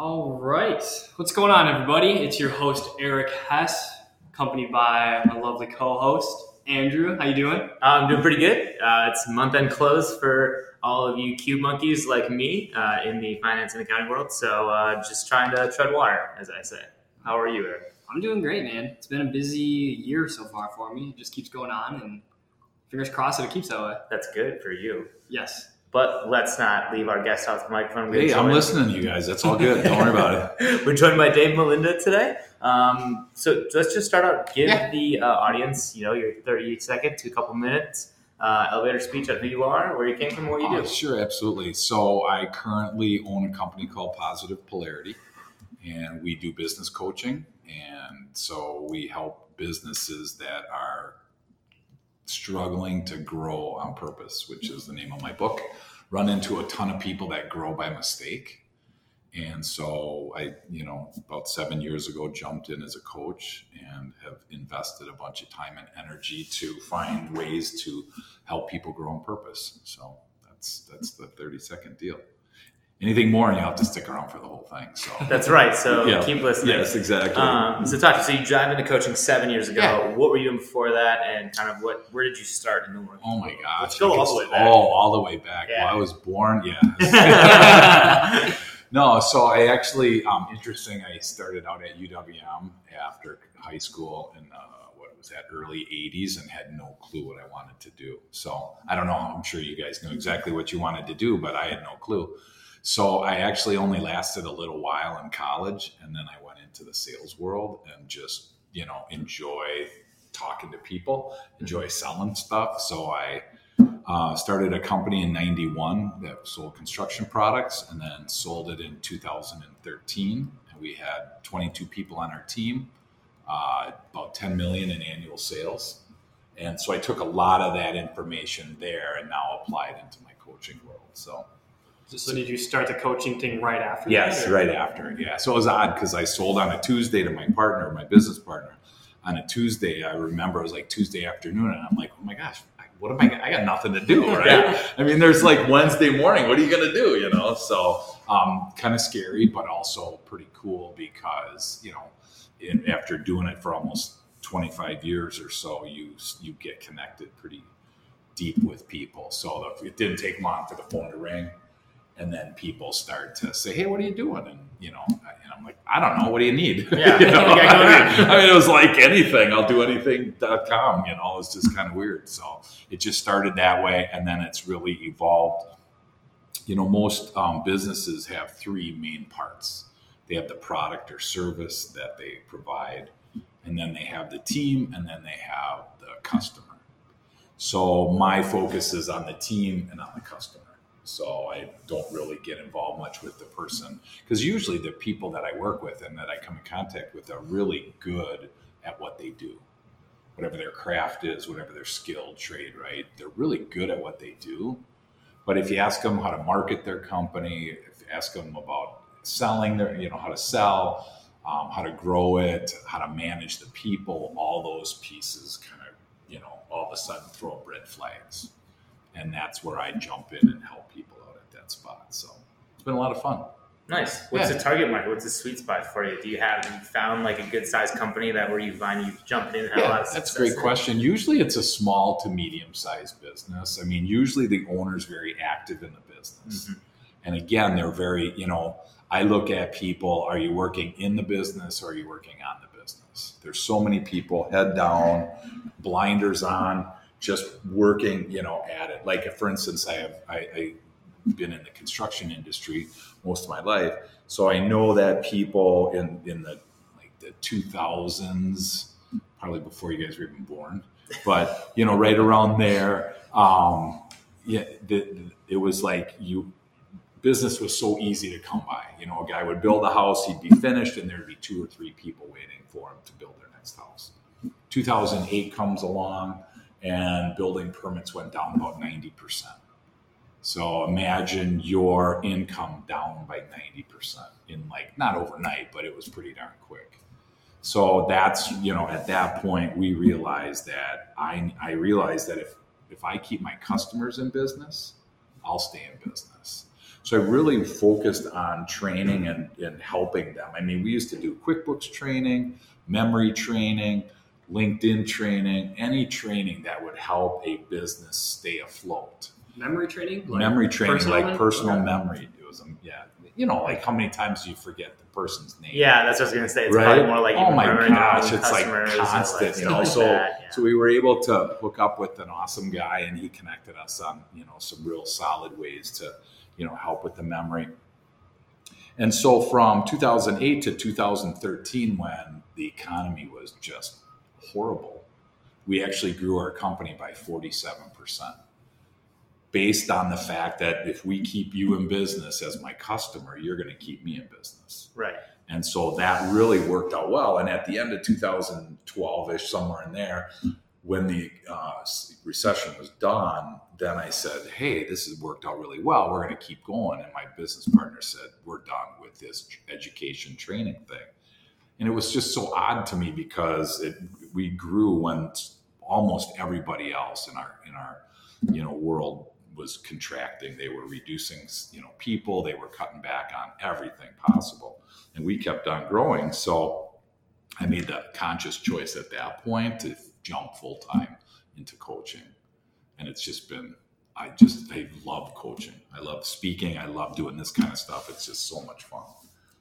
All right. What's going on, everybody? It's your host, Eric Hess, accompanied by my lovely co host, Andrew. How you doing? I'm doing pretty good. Uh, it's month end close for all of you cube monkeys like me uh, in the finance and accounting world. So uh, just trying to tread water, as I say. How are you, Eric? I'm doing great, man. It's been a busy year so far for me. It just keeps going on, and fingers crossed that it keeps that way. That's good for you. Yes. But let's not leave our guest off the microphone. We're Hey, I'm listening to you guys. That's all good. Don't worry about it. We're joined by Dave Molenda today. Um, so let's just start out. Give Yeah. the uh, audience, you know, your 30 second to a couple minutes uh, elevator speech on who you are, where you came from, what you Oh, do. sure, absolutely. So I currently own a company called Positive Polarity, and we do business coaching. And so we help businesses that are struggling to grow on purpose, which is the name of my book. Run into a ton of people that grow by mistake. And so I, you know, about seven years ago, jumped in as a coach and have invested a bunch of time and energy to find ways to help people grow on purpose. So that's that's the thirty second deal. Anything more, and you'll have to stick around for the whole thing. So That's right. So Yeah. keep listening. yes, exactly. Um, so talk. So you dived into coaching seven years ago. Yeah. What were you doing before that, and kind of what? Where did you start in the world? oh my gosh! Let's go all the way back. Oh, all the way back. Yeah. Well, I was born. Yes. No, so I actually, um, interesting. I started out at UWM after high school in uh, what was that early '80s, and had no clue what I wanted to do. So I don't know. I'm sure you guys know exactly what you wanted to do, but I had no clue. So I actually only lasted a little while in college, and then I went into the sales world and just you know enjoy talking to people, enjoy selling stuff. So I uh, started a company in 91 that sold construction products and then sold it in 2013 and we had 22 people on our team uh, about 10 million in annual sales. And so i took a lot of that information there and now applied into my coaching world. So So, did you start the coaching thing right after? Yes, that, right after. Yeah. So it was odd because I sold on a Tuesday to my partner, my business partner. On a Tuesday, I remember it was like Tuesday afternoon, and I'm like, oh my gosh, what am I? I got nothing to do, right? Yeah. I mean, there's like Wednesday morning. What are you gonna do? You know? So um, kind of scary, but also pretty cool because you know, in, after doing it for almost 25 years or so, you you get connected pretty deep with people. So the, it didn't take long for the phone to ring and then people start to say, "Hey, what are you doing?" And you know, I- and I'm like, "I don't know. What do you need?" Yeah. You know? Ahead. I mean, it was like anything. I'll do anything.com. You know, it's just kind of weird. So it just started that way, and then it's really evolved. You know, most um, businesses have three main parts. They have the product or service that they provide, and then they have the team, and then they have the customer. So my focus is on the team and on the customer. So I don't really get involved much with the person because usually the people that I work with and that I come in contact with are really good at what they do. Whatever their craft is, whatever their skilled trade, right? They're really good at what they do. But if you ask them how to market their company, if you ask them about selling their, you know, how to sell, um, how to grow it, how to manage the people, all those pieces kind of, you know, all of a sudden throw up red flags. And that's where I jump in and help people out at that spot. So it's been a lot of fun. Nice. What's Yeah. the target market? What's the sweet spot for you? Do you have have you found like a good sized company that where you find you jumped in and have a lot Yeah, that's a great in? question. Usually it's a small to medium sized business. I mean, usually the owner's very active in the business. Mhm. And again, they're very, you know, I look at people, are you working in the business or are you working on the business? There's so many people head down, blinders on, just working, you know, at it. Like for instance, I have I, I've been in the construction industry most of my life. So I know that people in, in the like the two thousands, probably before you guys were even born, but you know, right around there, um, yeah, the, the- it was like you business was so easy to come by. You know, a guy would build a house, he'd be finished, and there'd be two or three people waiting for him to build their next house. 2008 comes along, and building permits went down about 90%. So imagine your income down by 90% in like not overnight, but it was pretty darn quick. So that's, you know, at that point we realized that I I realized that if if I keep my customers in business, I'll stay in business. So I really focused on training and, and helping them. I mean, we used to do QuickBooks training, memory training, LinkedIn training, any training that would help a business stay afloat. Memory training? Like memory training, personal like personal okay. memory. It was, um, yeah. You know, like how many times do you forget the person's name? Yeah, that's what I was gonna say. It's right? probably more like oh my gosh, it's like customers and, constant, you know. like so, that, yeah. so we were able to hook up with an awesome guy, and he connected us on, you know, some real solid ways to, you know, help with the memory. And so, from 2008 to 2013, when the economy was just horrible, we actually grew our company by 47 percent based on the fact that if we keep you in business as my customer, you're going to keep me in business. right. And so that really worked out well. And at the end of 2012 ish, somewhere in there, when the uh, recession was done, then I said, Hey, this has worked out really well. We're going to keep going. And my business partner said, We're done with this education training thing. And it was just so odd to me because it, we grew when almost everybody else in our in our you know world was contracting. They were reducing you know people. They were cutting back on everything possible, and we kept on growing. So I made the conscious choice at that point to jump full time into coaching, and it's just been. I just I love coaching. I love speaking. I love doing this kind of stuff. It's just so much fun.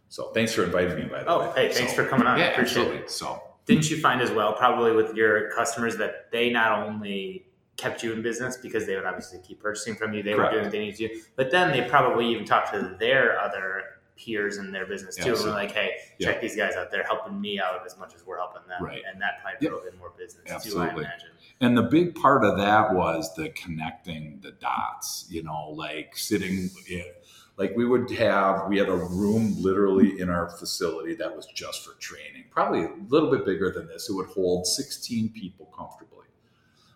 So thanks for inviting me. By the oh, way. Oh, hey, thanks So, for coming on. Yeah, Appreciate absolutely. it. So Didn't you find as well, probably with your customers, that they not only kept you in business because they would obviously keep purchasing from you, they Correct. were doing what they need to do, but then they probably even talked to their other peers in their business too, and were Absolutely. like, "Hey, Yeah. check these guys out. They're helping me out as much as we're helping them." Right. And that probably Yep. drove in more business too. I Absolutely. imagine. And the big part of that was the connecting the dots, you know, like sitting, in, like we would have, we had a room literally in our facility that was just for training, probably a little bit bigger than this. It would hold 16 people comfortably.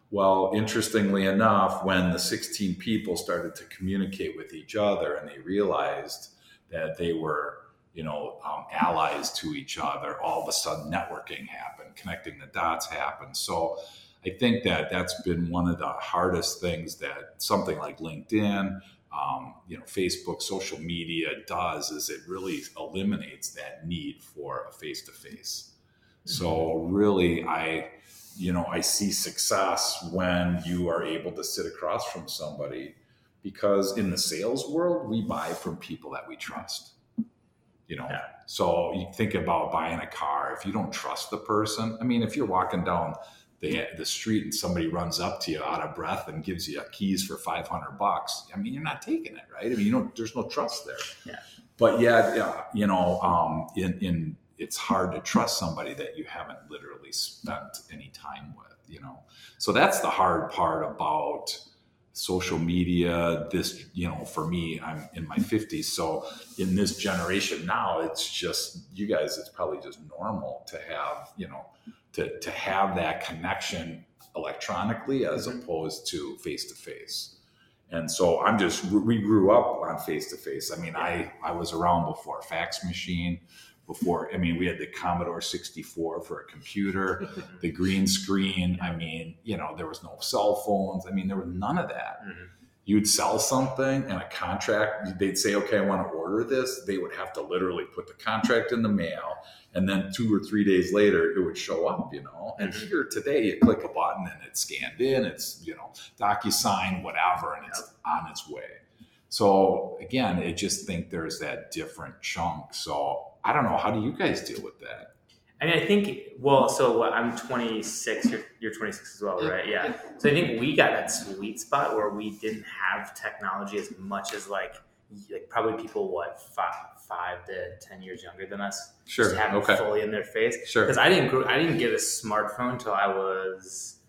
Well, interestingly enough, when the 16 people started to communicate with each other and they realized that they were, you know, um, allies to each other, all of a sudden networking happened, connecting the dots happened. So, I think that that's been one of the hardest things that something like LinkedIn, um, you know, Facebook, social media does is it really eliminates that need for a face to face. So really, I, you know, I see success when you are able to sit across from somebody because in the sales world, we buy from people that we trust. You know, Yeah. so you think about buying a car. If you don't trust the person, I mean, if you're walking down the, the street and somebody runs up to you out of breath and gives you keys for 500 bucks, I mean, you're not taking it, right? I mean, you don't, there's no trust there. Yeah. But yeah, yeah you know, um, in, in, it's hard to trust somebody that you haven't literally spent any time with, you know? So that's the hard part about social media. This, you know, for me, I'm in my 50s. So in this generation now, it's just, you guys, it's probably just normal to have, you know, to, to have that connection electronically as Mhm. opposed to face to face. And so I'm just we grew up on face to face. I mean, I I was around before fax machine, before I mean we had the Commodore 64 for a computer, the green screen. I mean, you know, there was no cell phones. I mean, there was none of that. Mhm. You'd sell something and a contract, they'd say, okay, I want to order this. They would have to literally put the contract in the mail. And then two or three days later, it would show up, you know. And Mhm. here today, you click a button and it's scanned in, it's, you know, DocuSign, whatever, and it's on its way. So again, I just think there's that different chunk. So I don't know. How do you guys deal with that? I mean, I think, well, so what, I'm 26, you're, you're 26 as well, right? Yeah. So I think we got that sweet spot where we didn't have technology as much as like, like probably people, what, five, five to 10 years younger than us. Just have it fully in their face. Sure. Because I didn't grow, I didn't get a smartphone until I was,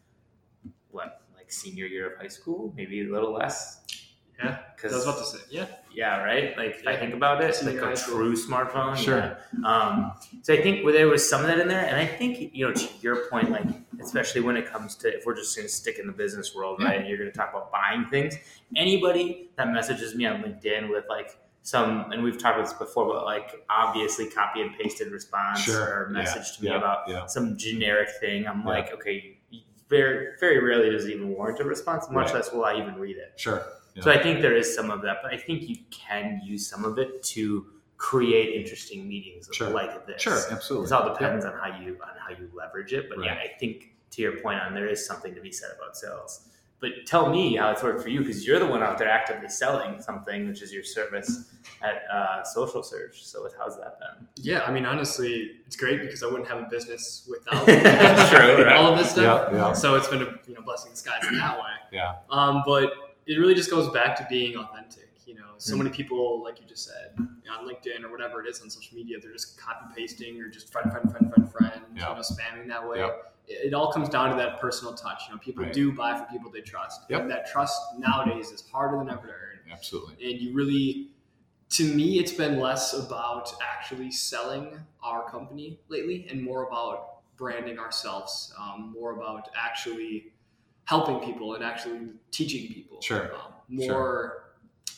what, like senior year of high school, maybe a little less. Yeah, Cause I was about to say, yeah. Yeah, right. Like if I think about it, like high a true smartphone. Sure. yeah. Um, so I think there was some of that in there, and I think you know to your point, like especially when it comes to if we're just going to stick in the business world, Yeah. right? And you're going to talk about buying things. Anybody that messages me on LinkedIn with like some, and we've talked about this before, but like obviously copy and pasted response Sure. or message to me Yeah. about Yeah. some generic thing, I'm Yeah. like, okay. Very, very rarely does it even warrant a response. Much Right. less will I even read it. Sure. Yeah. So I think there is some of that, but I think you can use some of it to create interesting meetings sure. like this. Sure, absolutely. It all depends yeah. on how you on how you leverage it. But right. yeah, I think to your point on there is something to be said about sales. But tell me how it's worked for you because you're the one out there actively selling something, which is your service at uh, Social Search. So how's that been? Yeah, I mean, honestly, it's great because I wouldn't have a business without True, all of this stuff. Yeah, yeah. So it's been a you know blessing in disguise in that way. Yeah. Um, but it really just goes back to being authentic. You know, so mm-hmm. many people, like you just said, on LinkedIn or whatever it is on social media, they're just copy pasting or just friend, friend, friend, friend, friend, yeah. you know, spamming that way. Yep it all comes down to that personal touch. You know, people right. do buy from people they trust. Yep. And that trust nowadays is harder than ever to earn. Absolutely. And you really, to me, it's been less about actually selling our company lately and more about branding ourselves, um, more about actually helping people and actually teaching people. Sure. Um, more. Sure.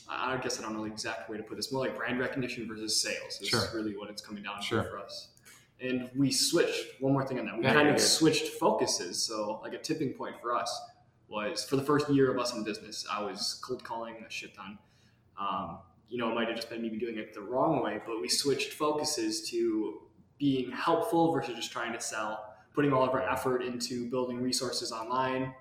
I guess I don't know the exact way to put this. More like brand recognition versus sales is sure. really what it's coming down sure. to for us and we switched one more thing on that we yeah, kind of switched focuses so like a tipping point for us was for the first year of us in business i was cold calling a shit ton um, you know it might have just been maybe doing it the wrong way but we switched focuses to being helpful versus just trying to sell putting all of our effort into building resources online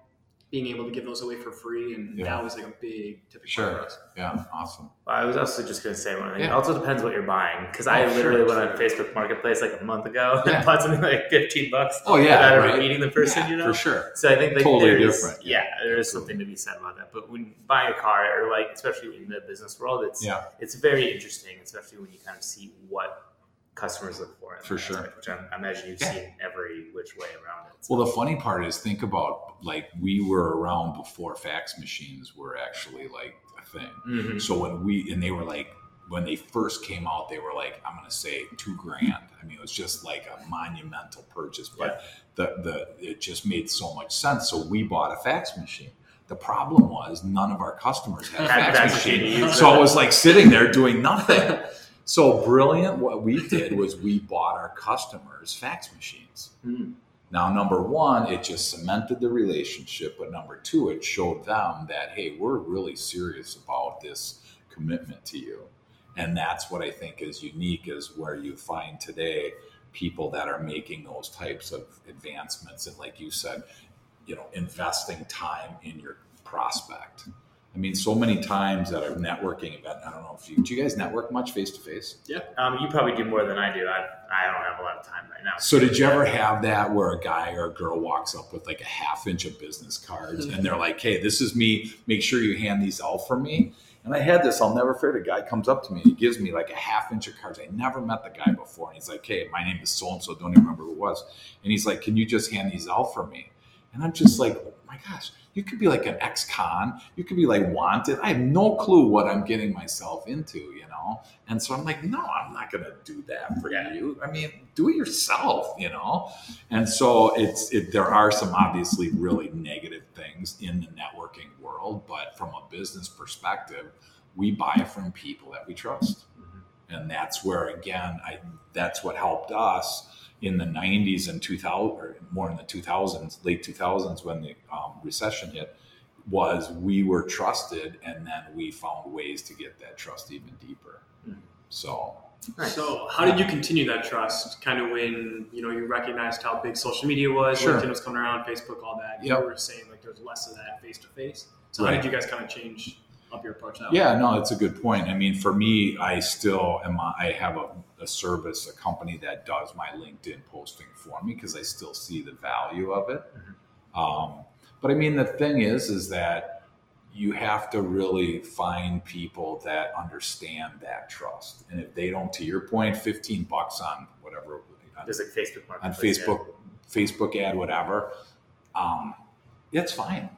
being able to give those away for free, and yeah. that was like a big tipping sure. point for us. Yeah, awesome. Well, I was also just going to say one thing. Yeah. It also depends what you're buying, because oh, I literally sure, went sure. on Facebook Marketplace like a month ago yeah. and bought something like 15 bucks. Oh yeah, without right. ever meeting the person, yeah, you know, for sure. So I think like totally different. Yeah, there is something to be said about that. But when buying a car, or like especially in the business world, it's yeah. it's very interesting, especially when you kind of see what customers look for. It. For sure. Aspect, which I, imagine you've yeah. seen every which way around it. So. Well, the funny part is think about like we were around before fax machines were actually like a thing. Mm-hmm. So when we, and they were like, when they first came out, they were like, I'm going to say two grand. I mean, it was just like a monumental purchase, but yeah. the, the, it just made so much sense. So we bought a fax machine. The problem was none of our customers had a fax machine. So I was like sitting there doing nothing. So brilliant. What we did was we bought our customers fax machines. Mm. Now, number one, it just cemented the relationship. But number two, it showed them that, hey, we're really serious about this commitment to you. And that's what I think is unique is where you find today people that are making those types of advancements. And like you said, you know, investing time in your prospect. I mean, so many times at a networking event, I don't know if you do you guys network much face to face? Yeah, um, you probably do more than I do. I, I don't have a lot of time right now. So, did you ever have that where a guy or a girl walks up with like a half inch of business cards and they're like, "Hey, this is me. Make sure you hand these out for me." And I had this, I'll never forget. A guy comes up to me and he gives me like a half inch of cards. I never met the guy before. And he's like, Hey, my name is so and so. Don't even remember who it was. And he's like, Can you just hand these out for me? And I'm just like, my gosh you could be like an ex-con. You could be like wanted. I have no clue what I'm getting myself into, you know? And so I'm like, no, I'm not going to do that for yeah. you. I mean, do it yourself, you know? And so it's, it, there are some obviously really negative things in the networking world, but from a business perspective, we buy from people that we trust. Mm-hmm. And that's where, again, I, that's what helped us in the 90s and 2000 or more in the 2000s late 2000s when the um, recession hit was we were trusted and then we found ways to get that trust even deeper mm. so so how did you continue that trust kind of when you know you recognized how big social media was sure. linkedin was coming around facebook all that you yep. were saying like there's less of that face to face so right. how did you guys kind of change up your approach now? Yeah, no, it's a good point. I mean, for me, I still am. I have a, a service, a company that does my LinkedIn posting for me because I still see the value of it. Mm-hmm. Um, but I mean, the thing is, is that you have to really find people that understand that trust. And if they don't, to your point, fifteen bucks on whatever, on, like Facebook on Facebook, Facebook ad, whatever. Um, that's fine.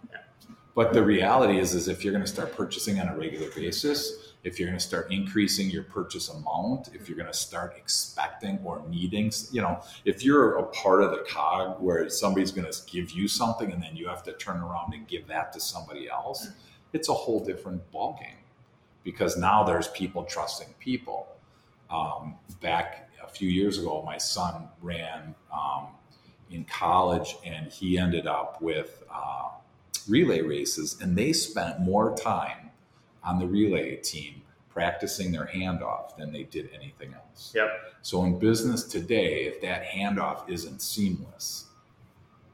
But the reality is, is if you're going to start purchasing on a regular basis, if you're going to start increasing your purchase amount, if you're going to start expecting or needing, you know, if you're a part of the cog where somebody's going to give you something and then you have to turn around and give that to somebody else, it's a whole different ballgame because now there's people trusting people. Um, back a few years ago, my son ran um, in college and he ended up with. Uh, relay races and they spent more time on the relay team practicing their handoff than they did anything else. Yep. So in business today, if that handoff isn't seamless,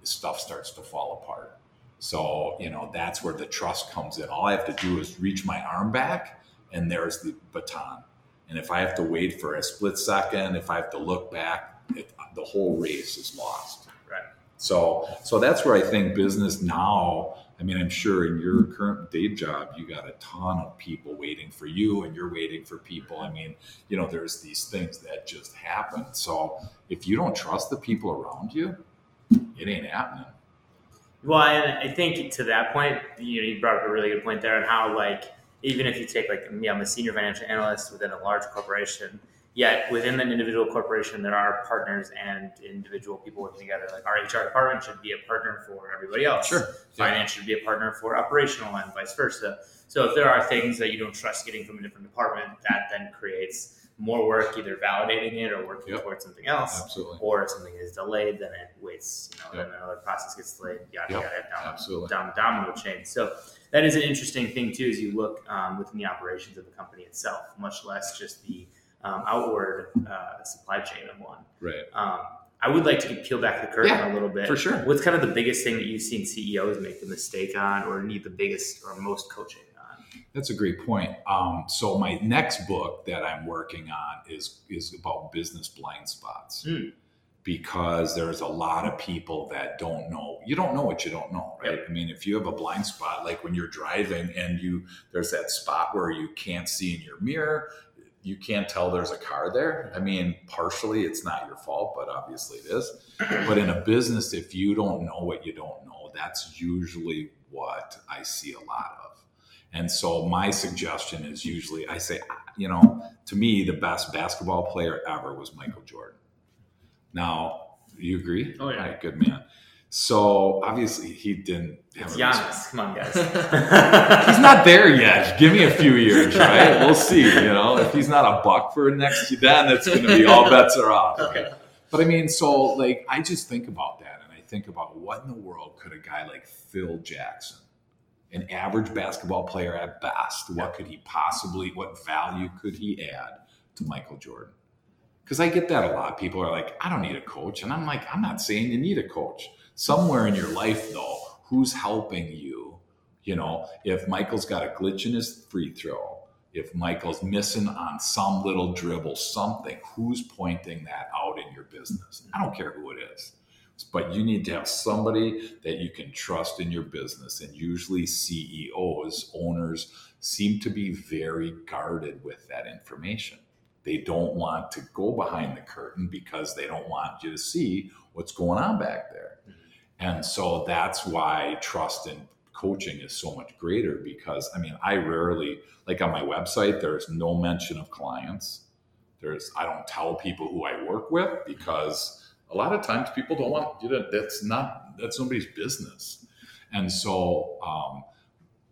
stuff starts to fall apart. So, you know, that's where the trust comes in. All I have to do is reach my arm back and there's the baton. And if I have to wait for a split second, if I have to look back, it, the whole race is lost. Right. So, so that's where I think business now. I mean, I'm sure in your mm-hmm. current day job, you got a ton of people waiting for you, and you're waiting for people. I mean, you know, there's these things that just happen. So, if you don't trust the people around you, it ain't happening. Well, and I think to that point, you know, you brought up a really good point there on how like even if you take like me, I'm a senior financial analyst within a large corporation. Yet within an individual corporation, there are partners and individual people working together. Like our HR department should be a partner for everybody else. Sure. Finance yeah. should be a partner for operational and vice versa. So if there are things that you don't trust getting from a different department, that then creates more work either validating it or working yep. towards something else. Absolutely. Or if something is delayed, then it waits, you know, yep. then another process gets delayed, yada, yep. yada, down, Absolutely. down the domino chain. So that is an interesting thing too, as you look um, within the operations of the company itself, much less just the um, outward uh, supply chain of one. Right. Um, I would like to peel back the curtain yeah, a little bit. For sure. What's kind of the biggest thing that you've seen CEOs make a mistake on or need the biggest or most coaching? On? That's a great point. Um, so my next book that I'm working on is is about business blind spots. Mm. Because there's a lot of people that don't know. You don't know what you don't know, right? Yep. I mean, if you have a blind spot, like when you're driving and you there's that spot where you can't see in your mirror, you can't tell there's a car there. I mean, partially it's not your fault, but obviously it is. but in a business, if you don't know what you don't know, that's usually what I see a lot of. And so my suggestion is usually I say, you know, to me, the best basketball player ever was Michael Jordan. Now, you agree? Oh, yeah. Right, good man. So obviously he didn't have it's Giannis. Come on, guys. he's not there yet. Give me a few years, right? We'll see. You know, if he's not a buck for next, year, then it's going to be all bets are off. Okay. But I mean, so like I just think about that, and I think about what in the world could a guy like Phil Jackson an average basketball player at best, what could he possibly, what value could he add to Michael Jordan? Because I get that a lot. People are like, I don't need a coach. And I'm like, I'm not saying you need a coach. Somewhere in your life, though, who's helping you? You know, if Michael's got a glitch in his free throw, if Michael's missing on some little dribble, something, who's pointing that out in your business? I don't care who it is but you need to have somebody that you can trust in your business. And usually, CEOs, owners seem to be very guarded with that information. They don't want to go behind the curtain because they don't want you to see what's going on back there. Mm-hmm. And so that's why trust in coaching is so much greater because I mean, I rarely, like on my website, there's no mention of clients. There's, I don't tell people who I work with because a lot of times people don't want you know that's not that's nobody's business and so um,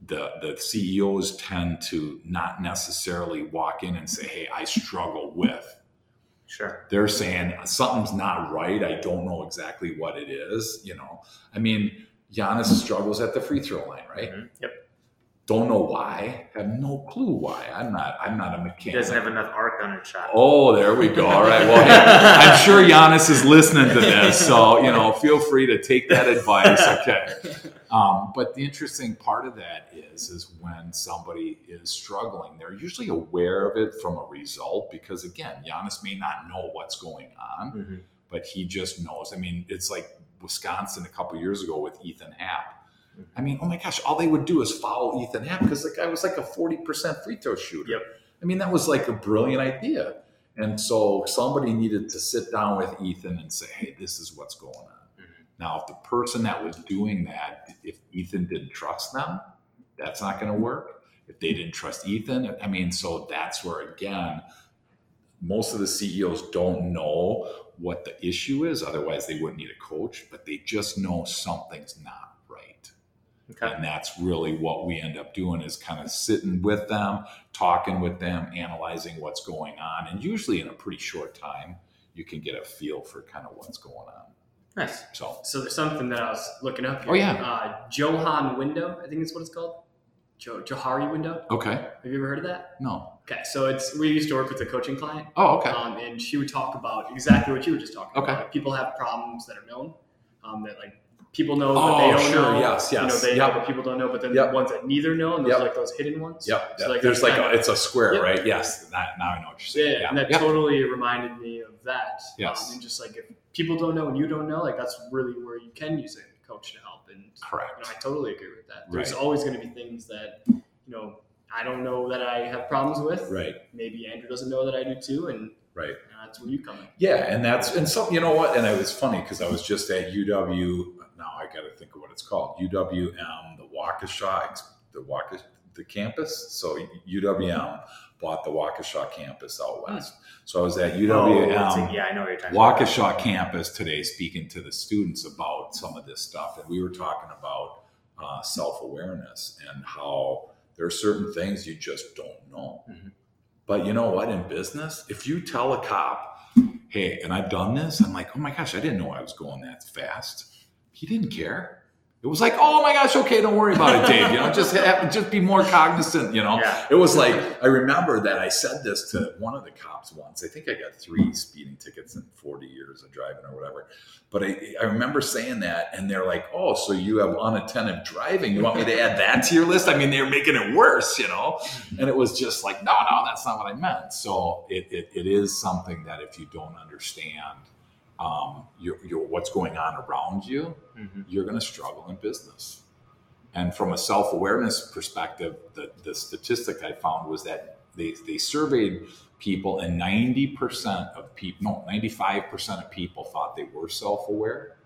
the the CEOs tend to not necessarily walk in and say hey I struggle with sure. They're saying something's not right. I don't know exactly what it is you know? I mean Giannis struggles at the free throw line right? Mm-hmm. yep don't know why. Have no clue why. I'm not. I'm not a mechanic. He doesn't have enough arc on his shot. Oh, there we go. All right. Well, hey, I'm sure Giannis is listening to this, so you know, feel free to take that advice. Okay. Um, but the interesting part of that is, is when somebody is struggling, they're usually aware of it from a result because, again, Giannis may not know what's going on, mm-hmm. but he just knows. I mean, it's like Wisconsin a couple years ago with Ethan Happ I mean, oh my gosh, all they would do is follow Ethan Happ because the guy was like a 40% free throw shooter. Yep. I mean, that was like a brilliant idea. And so somebody needed to sit down with Ethan and say, hey, this is what's going on. Mm-hmm. Now, if the person that was doing that, if Ethan didn't trust them, that's not going to work. If they didn't trust Ethan, I mean, so that's where, again, most of the CEOs don't know what the issue is. Otherwise, they wouldn't need a coach, but they just know something's not Okay. And that's really what we end up doing is kind of sitting with them, talking with them, analyzing what's going on. And usually in a pretty short time, you can get a feel for kind of what's going on. Nice. So, so there's something that I was looking up. Here. Oh yeah. Uh, Johan window, I think is what it's called. Johari window. Okay. Have you ever heard of that? No. Okay, so it's we used to work with a coaching client. Oh, okay. Um, and she would talk about exactly what you were just talking okay. about. People have problems that are known, um, that like people know, but oh, they don't sure. know. Yes, yes. You know, they yep. know, but people don't know. But then yep. the ones that neither know, and those yep. are like those hidden ones. Yep. So like there's like a, it's a square, right? Yes. Now, now I know what you're saying. Yeah, yeah. and that totally reminded me of that. Yes. Um, and just like if people don't know and you don't know, like that's really where you can use a coach to help. And correct. You know, I totally agree with that. There's right. always going to be things that you know I don't know that I have problems with. Right. Maybe Andrew doesn't know that I do too, and right. that's where you come in. Yeah, and that's and so you know what, and it was funny because I was just at UW. Now I got to think of what it's called. UWM, the Waukesha, the Waukesha, the campus. So UWM bought the Waukesha campus out hmm. west. So I was at UWM. Oh, yeah, I know you're talking Waukesha about. campus today, speaking to the students about some of this stuff, and we were talking about uh, self awareness and how there are certain things you just don't know. Mm-hmm. But you know what? In business, if you tell a cop, hey, and I've done this, I'm like, oh my gosh, I didn't know I was going that fast. He didn't care. It was like, oh my gosh, okay, don't worry about it, Dave. You know, just have, just be more cognizant. You know, yeah. it was like I remember that I said this to one of the cops once. I think I got three speeding tickets in 40 years of driving or whatever. But I, I remember saying that, and they're like, oh, so you have unattentive driving? You want me to add that to your list? I mean, they're making it worse, you know. And it was just like, no, no, that's not what I meant. So it, it, it is something that if you don't understand um, your, your, what's going on around you, mm-hmm. you're going to struggle in business. And from a self awareness perspective, the, the statistic I found was that they, they surveyed people, and 90% of people, no, 95% of people thought they were self aware,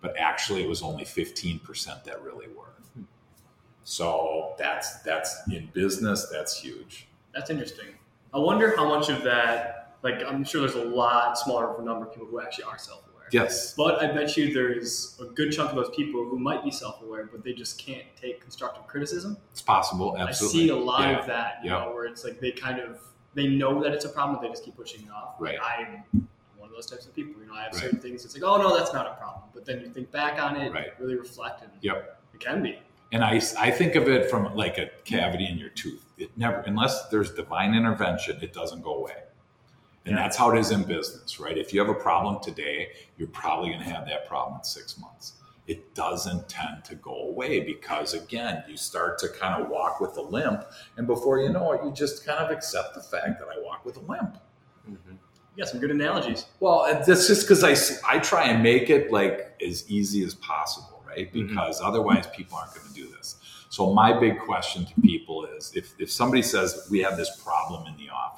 but actually it was only 15% that really were. So that's that's in business, that's huge. That's interesting. I wonder how much of that like I'm sure there's a lot smaller number of people who actually are self-aware. Yes. But I bet you there's a good chunk of those people who might be self-aware, but they just can't take constructive criticism. It's possible, absolutely. I see a lot yeah. of that, you yeah. know, where it's like they kind of they know that it's a problem, but they just keep pushing it off. Right. Like I'm one of those types of people. You know, I have right. certain things. It's like, oh no, that's not a problem. But then you think back on it, right. really reflect, and yep. it can be. And I, I think of it from like a cavity in your tooth. It never, unless there's divine intervention, it doesn't go away. And yeah. that's how it is in business, right? If you have a problem today, you're probably going to have that problem in six months. It doesn't tend to go away because, again, you start to kind of walk with a limp. And before you know it, you just kind of accept the fact that I walk with a limp. Mm-hmm. You got some good analogies. Well, that's just because I, I try and make it like as easy as possible, right? Mm-hmm. Because mm-hmm. otherwise, people aren't going to do this. So, my big question to people is if, if somebody says we have this problem in the office,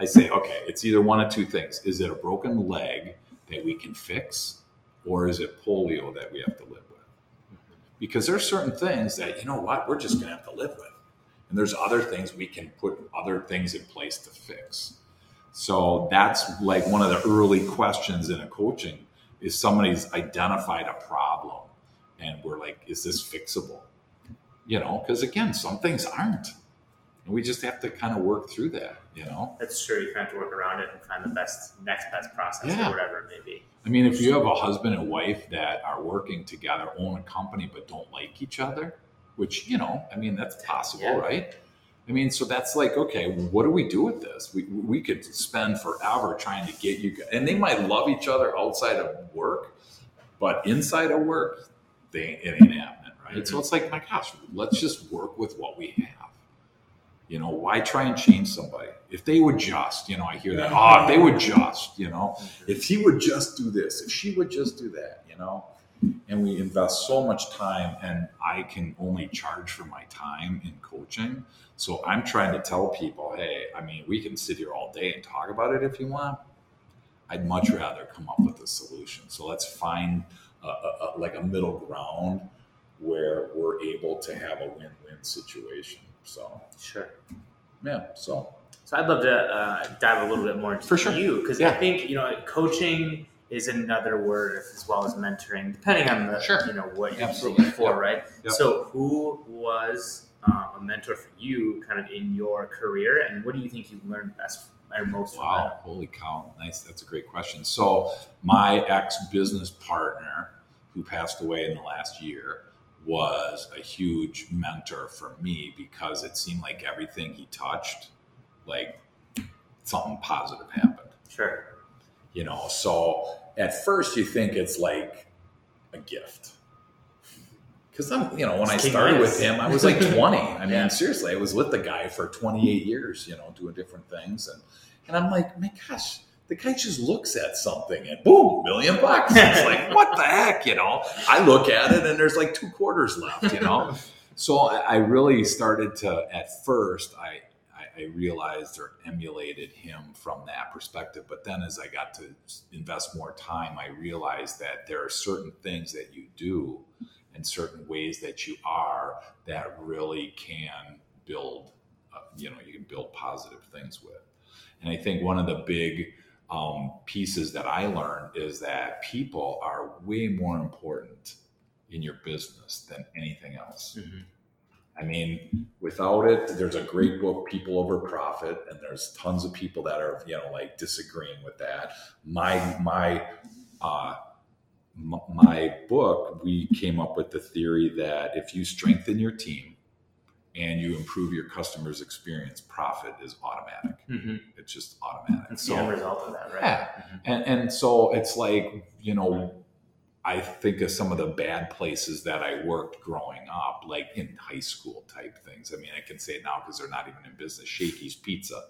I say, okay, it's either one of two things. Is it a broken leg that we can fix, or is it polio that we have to live with? Because there's certain things that, you know what, we're just going to have to live with. And there's other things we can put other things in place to fix. So that's like one of the early questions in a coaching is somebody's identified a problem and we're like, is this fixable? You know, because again, some things aren't. And we just have to kind of work through that, you know? That's true. You kind of have to work around it and find the best, next best process yeah. or whatever it may be. I mean, if you have a husband and wife that are working together, own a company, but don't like each other, which, you know, I mean, that's possible, yeah. right? I mean, so that's like, okay, what do we do with this? We, we could spend forever trying to get you, and they might love each other outside of work, but inside of work, they, it ain't happening, right? Mm-hmm. So it's like, my gosh, let's just work with what we have. You know, why try and change somebody? If they would just, you know, I hear that, oh, if they would just, you know, if he would just do this, if she would just do that, you know, and we invest so much time and I can only charge for my time in coaching. So I'm trying to tell people, hey, I mean, we can sit here all day and talk about it if you want. I'd much rather come up with a solution. So let's find a, a, a, like a middle ground where we're able to have a win-win situation. So sure, yeah. So so I'd love to uh, dive a little bit more into For sure. you because yeah. I think you know coaching is another word as well as mentoring, depending on the sure. you know what you're looking for, yep. right? Yep. So who was uh, a mentor for you, kind of in your career, and what do you think you learned best or most wow, from that? Holy cow! Nice. That's a great question. So my ex business partner, who passed away in the last year was a huge mentor for me because it seemed like everything he touched, like something positive happened. Sure. You know, so at first you think it's like a gift. Because I'm, you know, when it's I started with him, I was like 20. I mean, yeah. seriously, I was with the guy for 28 years, you know, doing different things. And, and I'm like, my gosh, the guy just looks at something and boom, million bucks. It's like, what the heck, you know? I look at it and there's like two quarters left, you know? So I, really started to, at first, I, I realized or emulated him from that perspective. But then as I got to invest more time, I realized that there are certain things that you do and certain ways that you are that really can build, uh, you know, you can build positive things with. And I think one of the big um, pieces that I learned is that people are way more important in your business than anything else. Mm-hmm. I mean, without it, there's a great book, People Over Profit, and there's tons of people that are, you know, like disagreeing with that. My my uh, my book, we came up with the theory that if you strengthen your team and you improve your customer's experience, profit is automatic. Mm-hmm. It's just automatic. It's so, the end result of that, right? Yeah. Mm-hmm. And, and so it's like, you know, I think of some of the bad places that I worked growing up, like in high school type things. I mean, I can say it now because they're not even in business. Shakey's Pizza.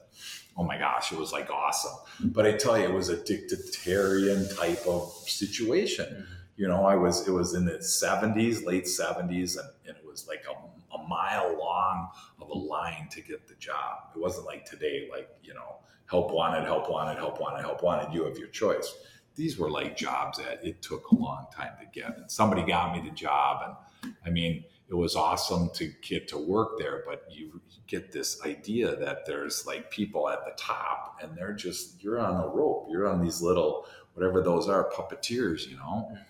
Oh my gosh, it was like awesome. But I tell you, it was a dictatorial type of situation. Mm-hmm. You know, I was, it was in the 70s, late 70s, and, and it was like a, a mile long of a line to get the job. It wasn't like today, like, you know, help wanted, help wanted, help wanted, help wanted. You have your choice these were like jobs that it took a long time to get. And somebody got me the job. And I mean, it was awesome to get to work there, but you get this idea that there's like people at the top and they're just, you're on a rope. You're on these little, whatever those are, puppeteers, you know? Mm-hmm.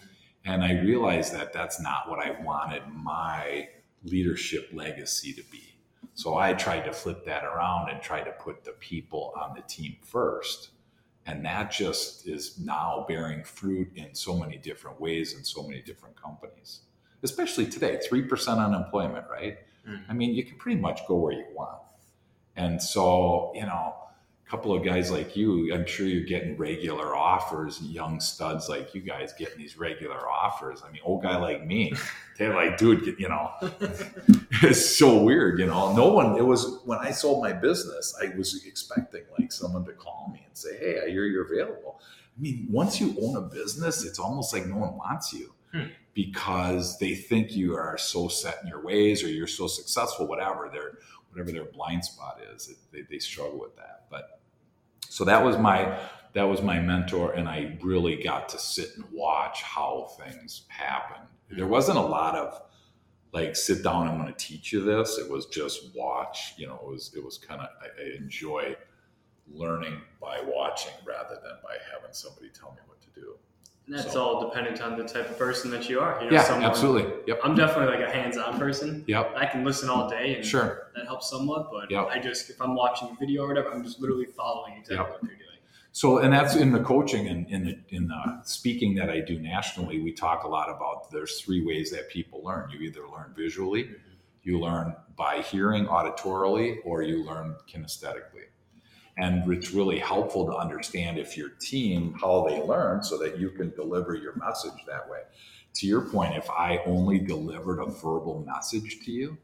And I realized that that's not what I wanted my leadership legacy to be. So I tried to flip that around and try to put the people on the team first and that just is now bearing fruit in so many different ways in so many different companies especially today 3% unemployment right mm-hmm. i mean you can pretty much go where you want and so you know couple of guys like you, I'm sure you're getting regular offers, young studs like you guys getting these regular offers. I mean, old guy like me, they're like, dude, you know, it's so weird, you know. No one, it was when I sold my business, I was expecting like someone to call me and say, hey, I hear you're available. I mean, once you own a business, it's almost like no one wants you. Hmm. Because they think you are so set in your ways or you're so successful, whatever their whatever their blind spot is, they, they struggle with that. So that was my that was my mentor, and I really got to sit and watch how things happen. Mm-hmm. There wasn't a lot of like sit down. I'm going to teach you this. It was just watch. You know, it was it was kind of I, I enjoy learning by watching rather than by having somebody tell me what to do. That's so. all dependent on the type of person that you are. You know, yeah, someone, absolutely. Yep. I'm definitely like a hands-on person. Yep. I can listen all day and sure. that helps somewhat, but yep. I just if I'm watching a video or whatever, I'm just literally following exactly yep. what they're doing. So, and that's in the coaching and in the, in the speaking that I do nationally, we talk a lot about there's three ways that people learn. You either learn visually, mm-hmm. you learn by hearing auditorily, or you learn kinesthetically. And it's really helpful to understand if your team, how they learn so that you can deliver your message that way. To your point, if I only delivered a verbal message to you,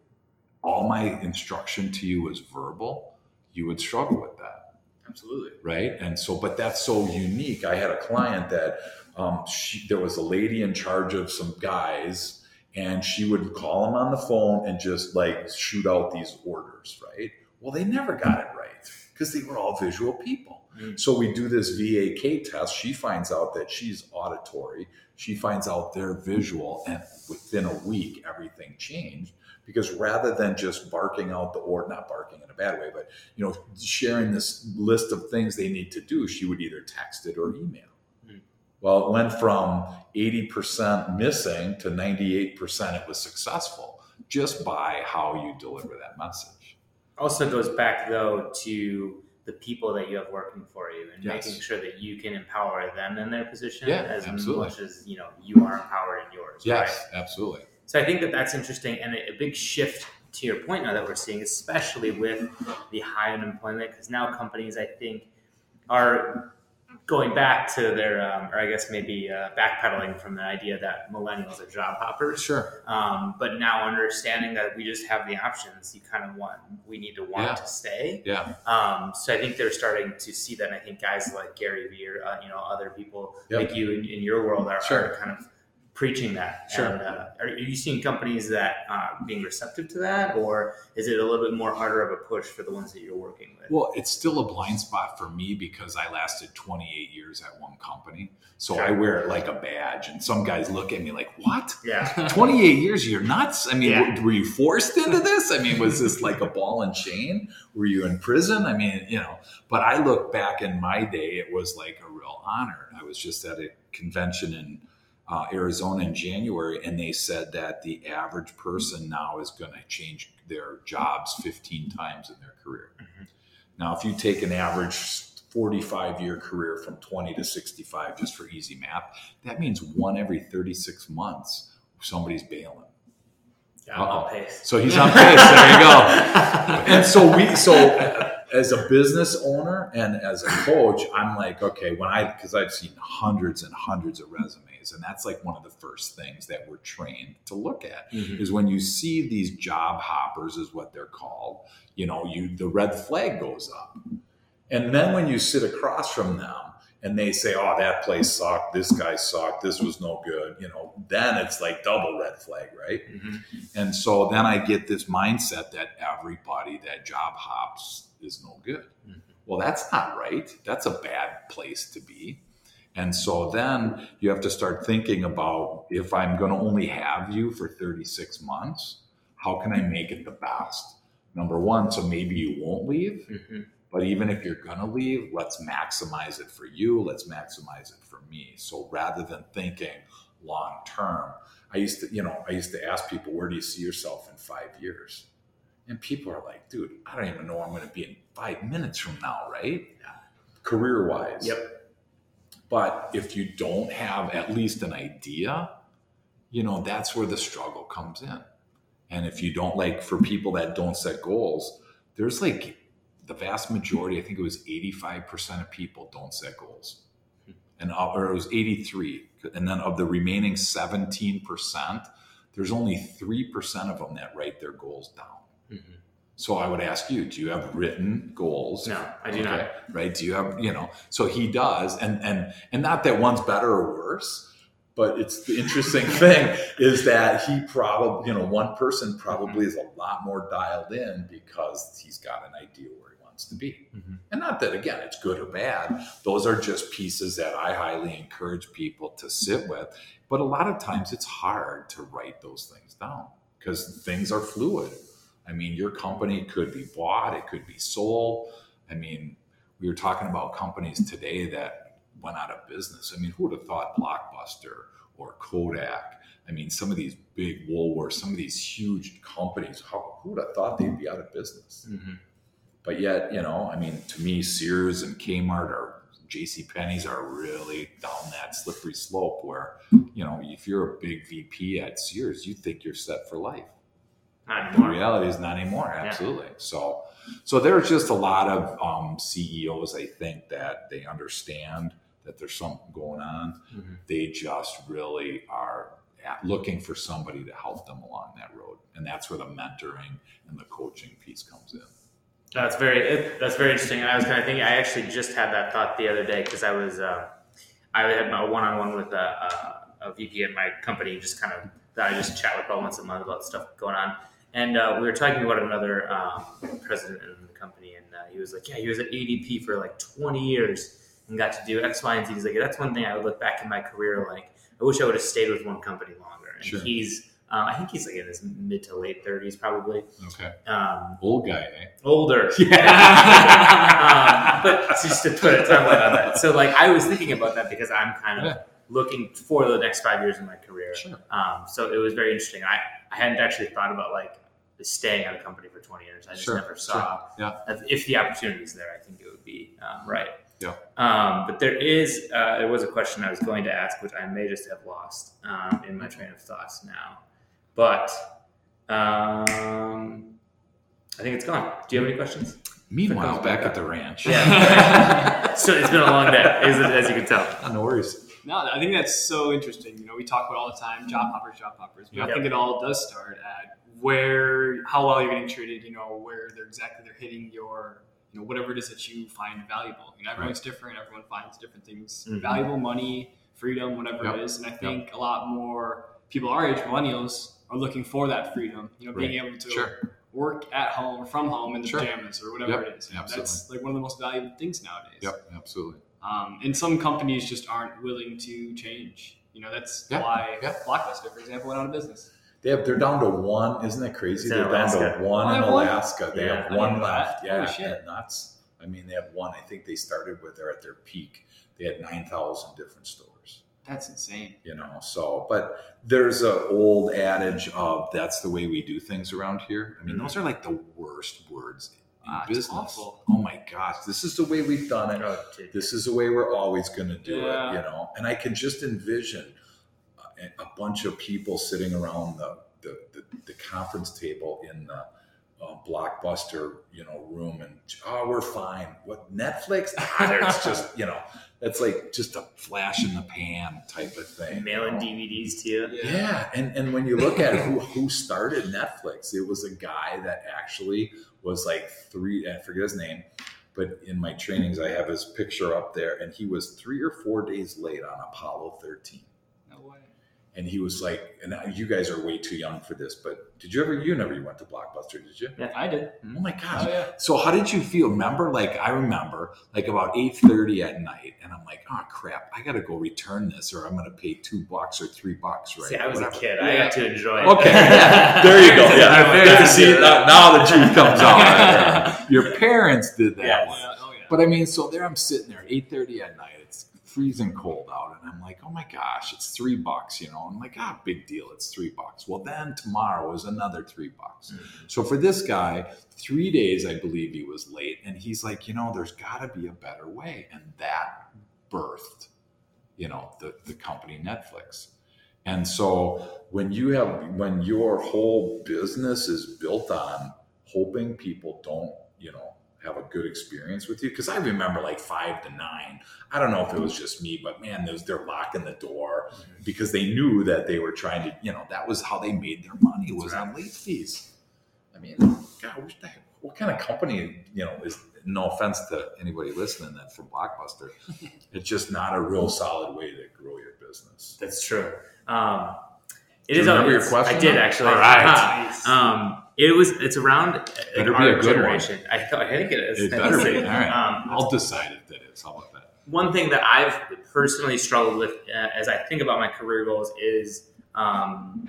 all my instruction to you was verbal, you would struggle with that. Absolutely. Right. And so, but that's so unique. I had a client that um, she, there was a lady in charge of some guys, and she would call them on the phone and just like shoot out these orders. Right. Well, they never got it because they were all visual people. Mm-hmm. So we do this VAK test. She finds out that she's auditory. She finds out they're visual, and within a week, everything changed because rather than just barking out the order, not barking in a bad way, but you know, sharing this list of things they need to do, she would either text it or email. Mm-hmm. Well, it went from 80% missing to 98% it was successful just by how you deliver that message also goes back though to the people that you have working for you and yes. making sure that you can empower them in their position yeah, as absolutely. much as you know you are empowered in yours. Yes, right? absolutely. So I think that that's interesting and a, a big shift to your point now that we're seeing, especially with the high unemployment, because now companies, I think, are going back to their, um, or I guess maybe uh, backpedaling from the idea that millennials are job hoppers. Sure. Um, but now understanding that we just have the options, you kind of want, we need to want yeah. to stay. Yeah. Um, so I think they're starting to see that. And I think guys like Gary Vee or, uh, you know, other people yep. like you in, in, your world are, sure. are kind of preaching that. Sure. And, uh, are you seeing companies that are being receptive to that, or is it a little bit more harder of a push for the ones that you're working with? Well, it's still a blind spot for me because I lasted 28 years at one company. So sure. I wear it like a badge, and some guys look at me like, "What? Yeah, 28 years? You're nuts? I mean, yeah. were, were, you forced into this? I mean, was this like a ball and chain? Were you in prison? I mean, you know." But I look back in my day, it was like a real honor. I was just at a convention in uh, Arizona in January, and they said that the average person now is going to change their jobs 15 times in their career. Mm-hmm. Now, if you take an average 45 year career from 20 to 65, just for easy math, that means one every 36 months somebody's bailing. Yeah, on pace. So he's on pace. there you go. and so we, so as a business owner and as a coach, I'm like, okay, when I, because I've seen hundreds and hundreds of resumes, and that's like one of the first things that we're trained to look at mm-hmm. is when you see these job hoppers, is what they're called. You know, you the red flag goes up, and then when you sit across from them and they say, "Oh, that place sucked. This guy sucked. This was no good," you know, then it's like double red flag, right? Mm-hmm. And so then I get this mindset that everybody that job hops is no good. Mm-hmm. Well, that's not right. That's a bad place to be. And so then you have to start thinking about if I'm going to only have you for 36 months, how can I make it the best? Number one, so maybe you won't leave. Mm-hmm. But even if you're going to leave, let's maximize it for you. Let's maximize it for me. So rather than thinking long term, I used to, you know, I used to ask people, where do you see yourself in five years? And people are like, dude, I don't even know where I'm going to be in five minutes from now, right? Yeah. Career wise. Yep. But if you don't have at least an idea, you know, that's where the struggle comes in. And if you don't like, for people that don't set goals, there's like the vast majority, I think it was 85% of people don't set goals. Hmm. And, uh, or it was 83. And then of the remaining 17%, there's only 3% of them that write their goals down. Mm-hmm. So I would ask you, do you have written goals? No, I do okay. not. Right? Do you have, you know, so he does. And, and, and not that one's better or worse, but it's the interesting thing is that he probably, you know, one person probably mm-hmm. is a lot more dialed in because he's got an idea where he wants to be. Mm-hmm. And not that, again, it's good or bad. Those are just pieces that I highly encourage people to sit with. But a lot of times it's hard to write those things down because things are fluid I mean, your company could be bought, it could be sold. I mean, we were talking about companies today that went out of business. I mean, who would have thought Blockbuster or Kodak? I mean, some of these big Woolworths, some of these huge companies, how, who would have thought they'd be out of business? Mm-hmm. But yet, you know, I mean, to me, Sears and Kmart are J.C. Penney's are really down that slippery slope where, you know, if you're a big VP at Sears, you think you're set for life. Not anymore. The reality is not anymore. Absolutely. Yeah. So, so there's just a lot of um, CEOs. I think that they understand that there's something going on. Mm-hmm. They just really are looking for somebody to help them along that road, and that's where the mentoring and the coaching piece comes in. That's very it, that's very interesting. I was kind of thinking. I actually just had that thought the other day because I was uh, I had my one on one with a, a, a VP at my company, just kind of that I just chat with about once a month about stuff going on. And uh, we were talking about another uh, president in the company, and uh, he was like, "Yeah, he was at ADP for like 20 years and got to do X, Y, and Z." He's like, "That's one thing I would look back in my career like I wish I would have stayed with one company longer." And sure. he's, um, I think he's like in his mid to late 30s, probably. Okay. Um, Old guy, eh? Older. Yeah. um, but just to put a timeline on that, so like I was thinking about that because I'm kind of. Yeah looking for the next five years in my career. Sure. Um, so it was very interesting. I, I hadn't actually thought about like staying at a company for 20 years. I just sure, never saw sure. yeah. if the opportunity is there, I think it would be um, right. Yeah. Um, but there is, uh, it was a question I was going to ask, which I may just have lost um, in my train of thoughts now. but um, I think it's gone. Do you have any questions? Meanwhile, back at the ranch. Yeah. so it's been a long day, as, as you can tell. No worries. No, I think that's so interesting. You know, we talk about all the time job hoppers, job hoppers. But yep. I think it all does start at where, how well you're getting treated. You know, where they're exactly they're hitting your, you know, whatever it is that you find valuable. You know, everyone's right. different. Everyone finds different things mm-hmm. valuable, money, freedom, whatever yep. it is. And I think yep. a lot more people our age, millennials, are looking for that freedom. You know, being right. able to. Sure work at home or from home in the sure. pajamas or whatever yep, it is. Absolutely. That's like one of the most valuable things nowadays. Yep, absolutely. Um, and some companies just aren't willing to change. You know, that's why. Blockbuster, for example, went out of business. They have, they're down to one. Isn't that crazy? they're Alaska. down to one in Alaska. They yeah, have one left. That. Yeah, shit. nuts. I mean, they have one. I think they started with, they're at their peak. They had 9,000 different stores. That's insane. You know, so but there's a old adage of that's the way we do things around here. I mean, those are like the worst words in ah, business. Awful. Oh my gosh, this is the way we've done it. Oh, this is the way we're always going to do yeah. it. You know, and I can just envision a, a bunch of people sitting around the the, the, the conference table in the uh, blockbuster, you know, room, and oh, we're fine. What Netflix? it's just you know that's like just a flash in the pan type of thing. Mailing you know? DVDs to you. Yeah. yeah. And and when you look at who who started Netflix, it was a guy that actually was like three I forget his name, but in my trainings I have his picture up there and he was three or four days late on Apollo 13 and he was like, and you guys are way too young for this, but did you ever, you never went to Blockbuster, did you? Yeah, I did. Oh my gosh. Oh, yeah. So how did you feel? Remember, like, I remember like about 8.30 at night and I'm like, oh crap, I got to go return this or I'm going to pay two bucks or three bucks, right? See, I was Whatever. a kid. I got to enjoy it. Okay. there you go. Yeah. See, now, now the truth comes out. Your parents did that yes. one. Oh, yeah. But I mean, so there I'm sitting there, 8.30 at night freezing cold out. And I'm like, oh my gosh, it's three bucks, you know. I'm like, ah, big deal, it's three bucks. Well, then tomorrow is another three bucks. Mm-hmm. So for this guy, three days, I believe he was late. And he's like, you know, there's got to be a better way. And that birthed, you know, the, the company Netflix. And so when you have, when your whole business is built on hoping people don't, you know, have a good experience with you. Because I remember like five to nine. I don't know if it was just me, but man, those they're locking the door mm-hmm. because they knew that they were trying to, you know, that was how they made their money was right. on late fees. I mean, God, what, the, what kind of company, you know, is no offense to anybody listening that from Blockbuster, it's just not a real solid way to grow your business. That's true. Um, it Do is. Remember your question? I did actually. All right. Uh, um, it was. It's around better be a good generation. One. I, thought, I think it is. It better be. All right. Um, I'll decide if it is. How about that? One thing that I've personally struggled with uh, as I think about my career goals is um,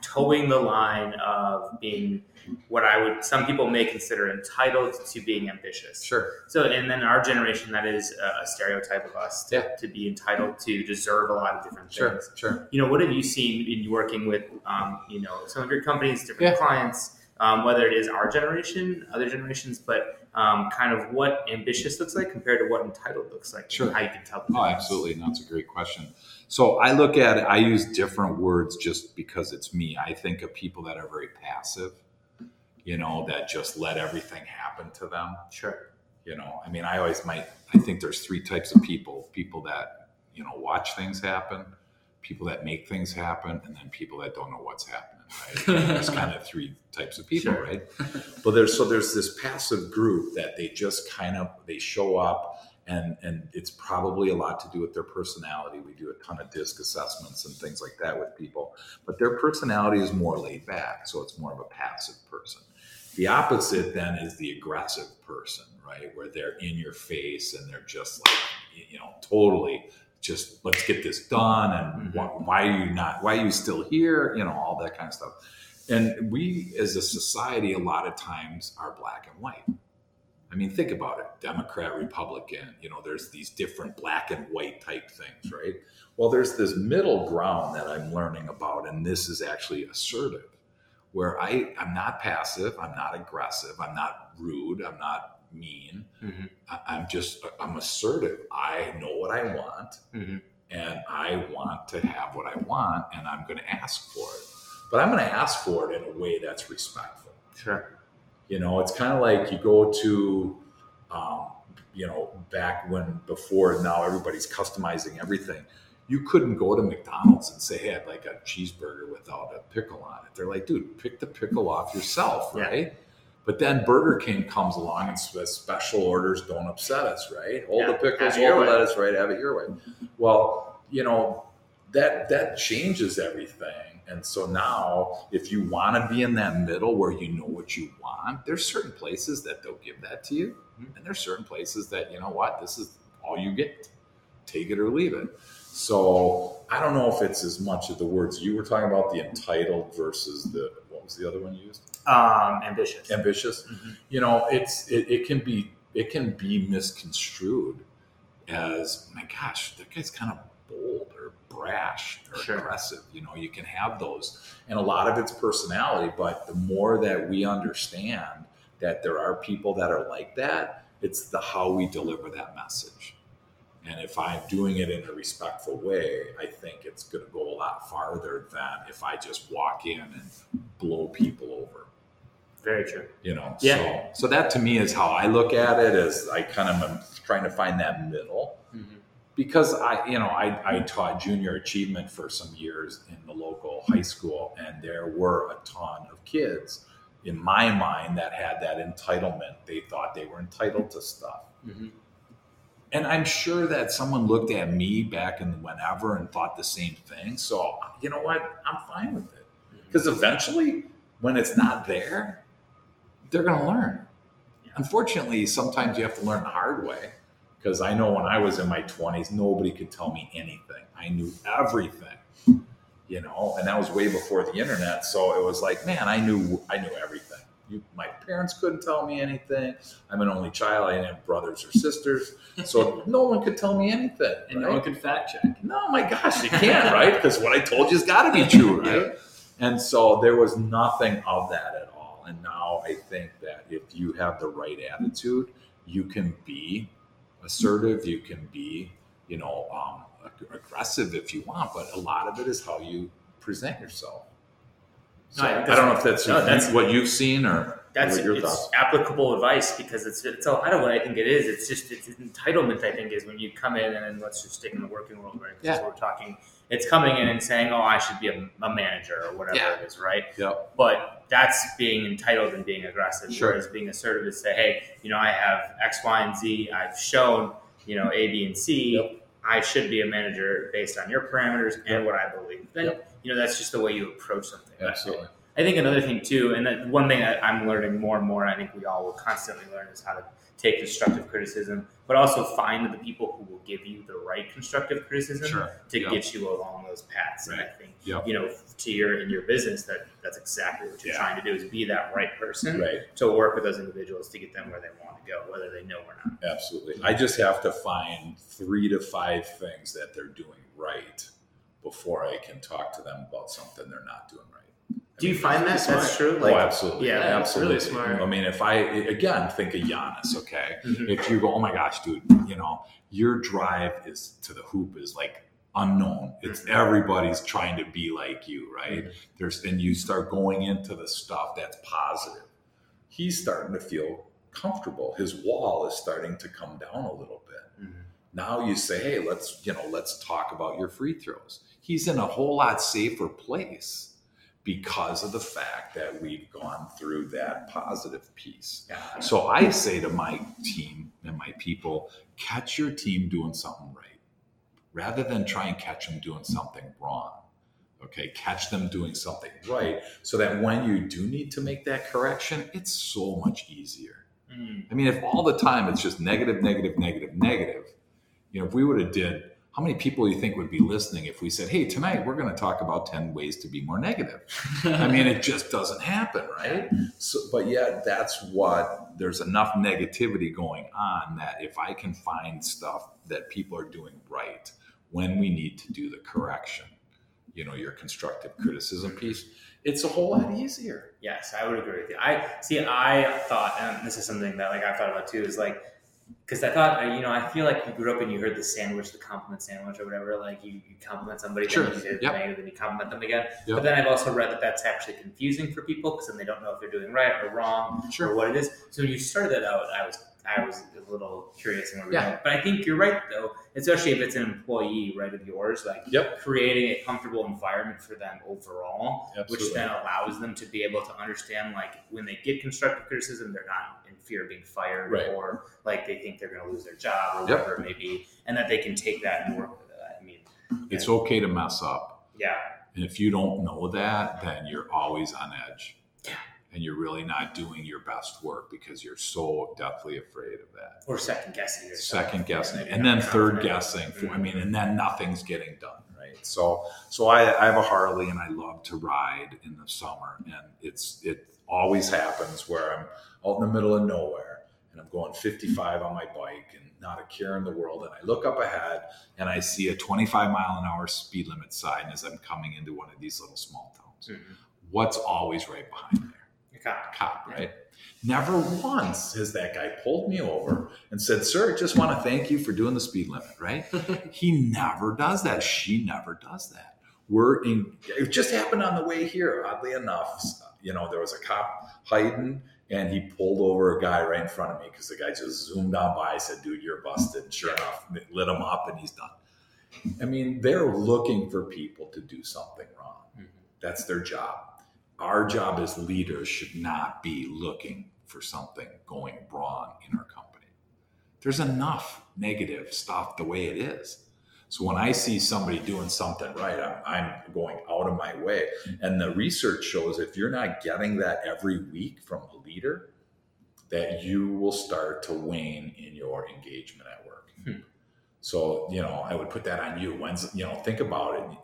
toeing the line of being what I would some people may consider entitled to being ambitious. Sure. So, and then our generation, that is a stereotype of us to, yeah. to be entitled to deserve a lot of different things. Sure. Sure. You know, what have you seen in working with, um, you know, some of your companies, different yeah. clients, um, whether it is our generation, other generations, but um, kind of what ambitious looks like compared to what entitled looks like. Sure. How you can tell. Oh, absolutely. That's a great question. So I look at it, I use different words just because it's me. I think of people that are very passive you know, that just let everything happen to them. Sure. You know, I mean, I always might, I think there's three types of people people that, you know, watch things happen, people that make things happen, and then people that don't know what's happening, right? there's kind of three types of people, sure. right? But there's, so there's this passive group that they just kind of, they show up and and it's probably a lot to do with their personality. We do a ton of disc assessments and things like that with people, but their personality is more laid back, so it's more of a passive person. The opposite then is the aggressive person, right? Where they're in your face and they're just like, you know, totally just let's get this done. And mm-hmm. why, why are you not, why are you still here? You know, all that kind of stuff. And we as a society, a lot of times are black and white. I mean, think about it Democrat, Republican, you know, there's these different black and white type things, right? Well, there's this middle ground that I'm learning about, and this is actually assertive where I, I'm not passive, I'm not aggressive, I'm not rude, I'm not mean. Mm-hmm. I, am just, I'm assertive. I know what I want mm-hmm. and I want to have what I want and I'm going to ask for it. but I'm going to ask for it in a way that's respectful. Sure. You know, it's kind of like you go to, um, you know, back when before now everybody's customizing everything. You couldn't go to McDonald's and say, "Hey, I'd like a cheeseburger without a pickle on it." They're like, "Dude, pick the pickle off yourself, right?" Yeah. But then Burger King comes along and says, "Special orders don't upset us, right? Hold yeah, the pickles, hold the lettuce, right? Have it your way." Well, you know that that changes everything and so now, if you want to be in that middle where you know what you want, there's certain places that they'll give that to you. And there's certain places that, you know what, this is all you get. Take it or leave it. So I don't know if it's as much of the words you were talking about, the entitled versus the, was the other one used? Um, ambitious. Ambitious. Mm-hmm. You know, it's, it, it can be, it can be misconstrued as, my gosh, that guy's kind of bold or brash or sure. aggressive. You know, you can have those, and a lot of it's personality. But the more that we understand that there are people that are like that, it's the how we deliver that message. And if I'm doing it in a respectful way, I think it's going to go a lot farther than if I just walk in and blow people over. Very true. You know, yeah. so so that to me is how I look at it. Is I kind of am trying to find that middle. Mm-hmm because I, you know, I, I taught junior achievement for some years in the local high school, and there were a ton of kids in my mind that had that entitlement. They thought they were entitled to stuff. Mm-hmm. And I'm sure that someone looked at me back in whenever and thought the same thing. So, you know what? I'm fine with it. Because mm-hmm. eventually, when it's not there, they're going to learn. Unfortunately, sometimes you have to learn the hard way because I know when I was in my 20s, nobody could tell me anything. I knew everything, you know, and that was way before the internet. So it was like, man, I knew I knew everything. You, my parents couldn't tell me anything. I'm an only child. I didn't have brothers or sisters, so no one could tell me anything. And right? no one could fact check. No, my gosh, you can't, right? Because what I told you has got to be true, right? And so there was nothing of that at all. And now I think that if you have the right attitude, you can be assertive, you can be, you know, um, aggressive if you want, but a lot of it is how you present yourself. So no, I, I, don't know if that's, no, that's what you've seen or that's your it's thoughts. applicable advice because it's it's a lot of what I think it is. It's just it's entitlement. I think is when you come in and then let's just stick in the working world, right? Yeah. we're talking. It's coming in and saying, "Oh, I should be a, a manager or whatever yeah. it is," right? Yep. But that's being entitled and being aggressive. Sure. Whereas being assertive is say, "Hey, you know, I have X, Y, and Z. I've shown, you know, A, B, and C. Yep. I should be a manager based on your parameters and what I believe." Then yep. You know that's just the way you approach something. Absolutely. I think another thing too, and that one thing that I'm learning more and more, I think we all will constantly learn, is how to take constructive criticism, but also find the people who will give you the right constructive criticism sure. to yep. get you along those paths. Right. And I think yep. you know, to your in your business, that that's exactly what you're yeah. trying to do is be that right person right. to work with those individuals to get them where they want to go, whether they know or not. Absolutely. I just have to find three to five things that they're doing right before I can talk to them about something they're not doing right. Do you find that that's true? Oh, like, oh, absolutely. Yeah, absolutely. Really smart. I mean, if I again think of Giannis, okay, mm-hmm. if you go, oh my gosh, dude, you know, your drive is to the hoop is like unknown. It's mm-hmm. everybody's trying to be like you, right? Mm-hmm. There's and you start going into the stuff that's positive. He's starting to feel comfortable. His wall is starting to come down a little bit. Mm-hmm. Now you say, hey, let's you know, let's talk about your free throws. He's in a whole lot safer place because of the fact that we've gone through that positive piece. So I say to my team and my people, catch your team doing something right rather than try and catch them doing something wrong. Okay, catch them doing something right so that when you do need to make that correction, it's so much easier. Mm. I mean, if all the time it's just negative, negative, negative, negative, you know, if we would have did how many people do you think would be listening if we said, hey, tonight we're going to talk about 10 ways to be more negative? I mean, it just doesn't happen, right? So, but yet, that's what there's enough negativity going on that if I can find stuff that people are doing right when we need to do the correction, you know, your constructive criticism piece, it's a whole lot easier. Yes, I would agree with you. I see, I thought, and this is something that like I thought about too, is like, because I thought, you know, I feel like you grew up and you heard the sandwich, the compliment sandwich or whatever. Like you, you compliment somebody, sure. then you say yep. negative, then you compliment them again. Yep. But then I've also read that that's actually confusing for people because then they don't know if they're doing right or wrong sure. or what it is. So when you started that out, I was I was a little curious where yeah. Going. But I think you're right though, especially if it's an employee right of yours, like yep. creating a comfortable environment for them overall, Absolutely. which then allows them to be able to understand like when they get constructive criticism, they're not fear of being fired right. or like they think they're going to lose their job or yep. whatever it may be, and that they can take that and work with it. I mean, it's okay to mess up. Yeah. And if you don't know that, then you're always on edge Yeah. and you're really not doing your best work because you're so deathly afraid of that. Or second guessing yourself. Second guessing, and then third guessing. For, I mm-hmm. mean, and then nothing's getting done, right? So, so I, I have a Harley, and I love to ride in the summer, and it's it always happens where I'm out in the middle of nowhere, and I'm going 55 on my bike, and not a care in the world, and I look up ahead, and I see a 25 mile an hour speed limit sign as I'm coming into one of these little small towns. Mm-hmm. What's always right behind there? cop. Cop, right? Never once has that guy pulled me over and said, Sir, I just want to thank you for doing the speed limit, right? he never does that. She never does that. We're in, it just happened on the way here, oddly enough. You know, there was a cop hiding and he pulled over a guy right in front of me because the guy just zoomed on by. I said, Dude, you're busted. Sure enough, lit him up and he's done. I mean, they're looking for people to do something wrong. Mm-hmm. That's their job our job as leaders should not be looking for something going wrong in our company. There's enough negative stuff the way it is. So when I see somebody doing something right, I'm, I'm, going out of my way. And the research shows if you're not getting that every week from a leader, that you will start to wane in your engagement at work. Hmm. So, you know, I would put that on you. When's, you know, think about it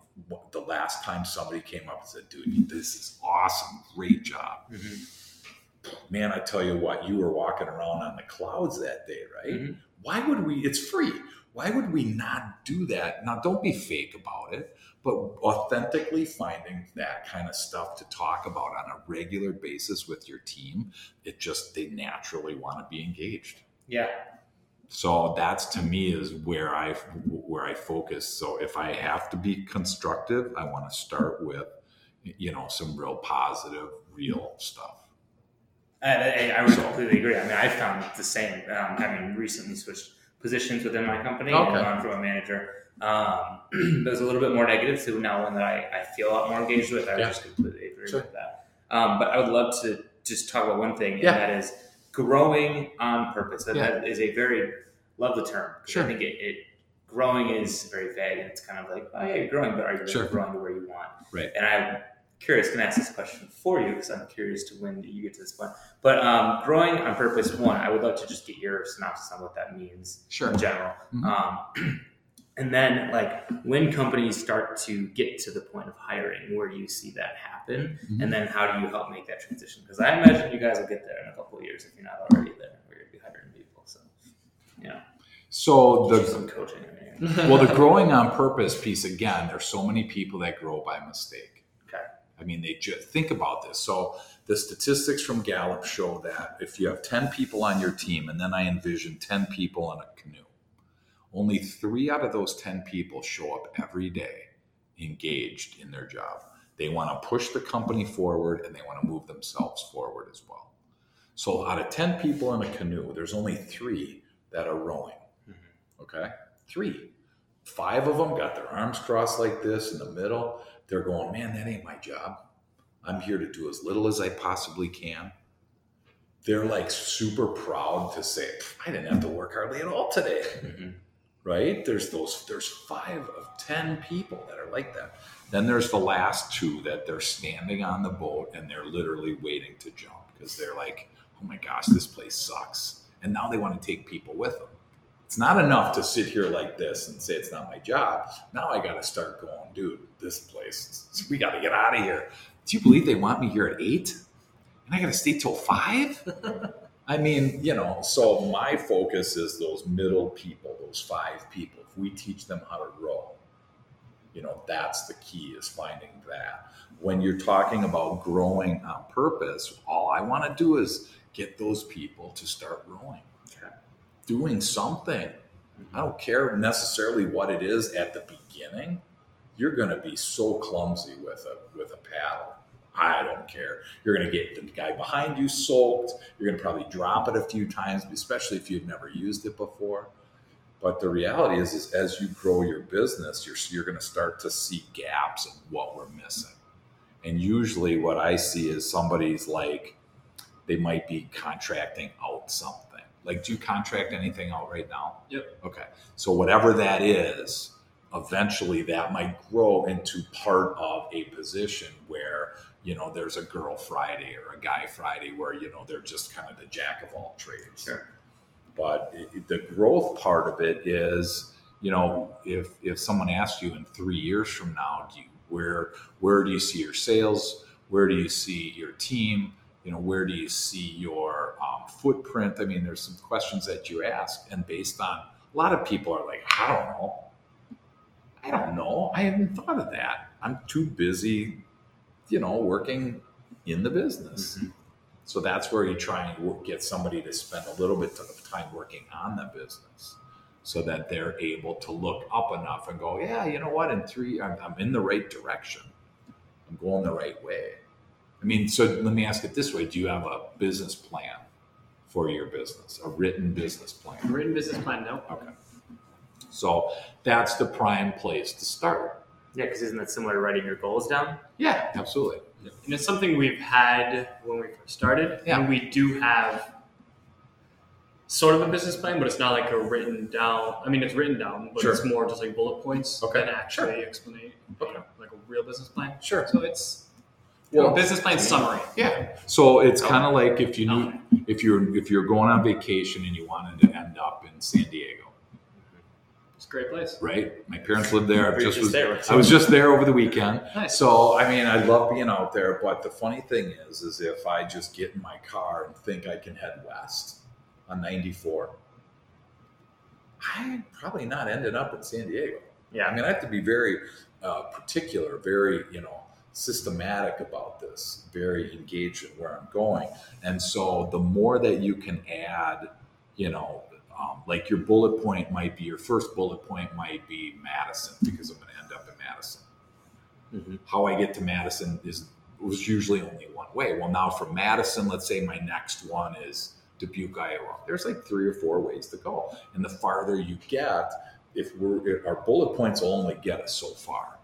the last time somebody came up and said, dude, this is awesome. Great job. Mm-hmm. Man, I tell you what, you were walking around on the clouds that day, right? Mm-hmm. Why would we? It's free. Why would we not do that? Now, don't be fake about it, but authentically finding that kind of stuff to talk about on a regular basis with your team, it just, they naturally want to be engaged. Yeah. So that's to me is where I where I focus. So if I have to be constructive, I want to start with you know some real positive, real stuff. I, I would so, completely agree. I mean, I found the same. Um, having recently switched positions within my company okay. and gone from a manager um, that was a little bit more negative to now one that I, I feel a lot more engaged with. I yeah. just completely agree sure. with that. Um, but I would love to just talk about one thing, and yeah. that is growing on purpose. That, yeah. that is a very love the term. Sure. I think it, it, growing is very vague and it's kind of like, oh yeah, you're growing, but are you really sure. growing to where you want? Right. And I'm curious, can ask this question for you because I'm curious to when you get to this point. But um, growing on purpose, one, I would love to just get your synopsis on what that means sure. in general. Mm-hmm. Um, and then like when companies start to get to the point of hiring where you see that happen mm-hmm. and then how do you help make that transition because i imagine you guys will get there in a couple of years if you're not already there where you'll be hiring people so yeah so the some coaching well the growing on purpose piece again there's so many people that grow by mistake i mean they just think about this so the statistics from gallup show that if you have 10 people on your team and then i envision 10 people in a canoe only three out of those 10 people show up every day engaged in their job. They want to push the company forward and they want to move themselves forward as well. So, out of 10 people in a canoe, there's only three that are rowing. Mm-hmm. Okay? Three. Five of them got their arms crossed like this in the middle. They're going, man, that ain't my job. I'm here to do as little as I possibly can. They're like super proud to say, I didn't have to work hardly at all today. Mm-hmm right? There's those, there's five of 10 people that are like that. Then there's the last two that they're standing on the boat and they're literally waiting to jump because they're like, oh my gosh, this place sucks. And now they want to take people with them. It's not enough to sit here like this and say it's not my job. Now I got to start going, dude, this place, we got to get out of here. Do you believe they want me here at eight? And I got to stay till five? I mean, you know, so my focus is those middle people, those five people. If we teach them how to row, you know, that's the key is finding that. When you're talking about growing on purpose, all I want to do is get those people to start rowing. Doing something. I don't care necessarily what it is at the beginning. You're going to be so clumsy with a with a paddle. I don't care. You're going to get the guy behind you soaked. You're going to probably drop it a few times, especially if you've never used it before. But the reality is, is as you grow your business, you're, you're going to start to see gaps in what we're missing. And usually, what I see is somebody's like, they might be contracting out something. Like, do you contract anything out right now? Yep. Okay. So, whatever that is, eventually that might grow into part of a position where you know there's a girl friday or a guy friday where you know they're just kind of the jack of all trades sure. but it, the growth part of it is you know if if someone asks you in three years from now do you where where do you see your sales where do you see your team you know where do you see your um, footprint i mean there's some questions that you ask and based on a lot of people are like i don't know I don't know. I haven't thought of that. I'm too busy, you know, working in the business. Mm-hmm. So that's where you try and get somebody to spend a little bit of time working on the business so that they're able to look up enough and go, yeah, you know what? In three, I'm, I'm in the right direction. I'm going the right way. I mean, so let me ask it this way Do you have a business plan for your business, a written business plan? A written business plan, no. Okay. So that's the prime place to start. Yeah, because isn't that similar to writing your goals down? Yeah, absolutely. And it's something we've had when we first started. Yeah. And we do have sort of a business plan, but it's not like a written down. I mean, it's written down, but sure. it's more just like bullet points okay. than actually sure. explain okay. like a real business plan. Sure. So it's well, know, business plan summary. Yeah. So it's kind of like if you knew if you're if you're going on vacation and you wanted to end up in San Diego It's a great place. Right. My parents lived there. I just was there. I was just there over the weekend. Nice. So I mean, I love being out there. But the funny thing is, is if I just get in my car and think I can head west on 94, I probably not ending up in San Diego. Yeah. I mean, I have to be very uh, particular, very you know systematic about this, very engaged in where I'm going. And so the more that you can add, you know, um, like your bullet point might be your first bullet point might be Madison because I'm going to end up in Madison. Mm-hmm. How I get to Madison is was usually only one way. Well, now from Madison, let's say my next one is Dubuque, Iowa. There's like three or four ways to go, and the farther you get, if we're if our bullet points will only get us so far.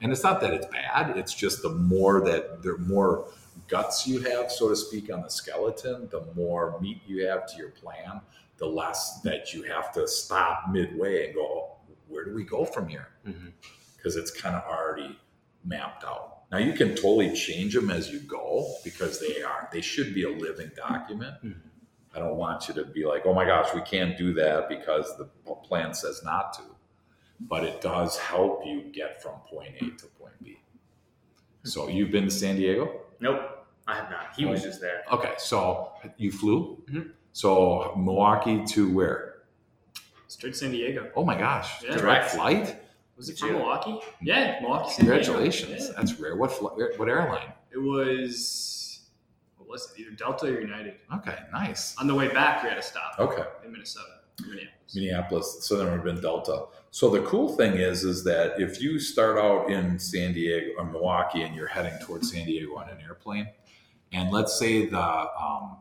And it's not that it's bad; it's just the more that the more guts you have, so to speak, on the skeleton, the more meat you have to your plan, the less that you have to stop midway and go, where do we go from here? Because mm-hmm. it's kind of already mapped out. Now you can totally change them as you go because they are they should be a living document. Mm-hmm. I don't want you to be like, oh my gosh, we can't do that because the plan says not to. But it does help you get from point A to point B. So you've been to San Diego? Nope, I have not. He was just there. Okay, so you flew? Mm-hmm. So Milwaukee to where? Straight to San Diego. Oh my gosh! Yeah. Direct flight. Was it from Milwaukee? Yeah, Milwaukee. San Congratulations! Yeah. That's rare. What what airline? It was what was it? Either Delta or United. Okay, nice. On the way back, we had to stop. Okay. In Minnesota, Minneapolis. Minneapolis. So then it would have been Delta. So the cool thing is, is that if you start out in San Diego or Milwaukee and you're heading towards San Diego on an airplane, and let's say the um,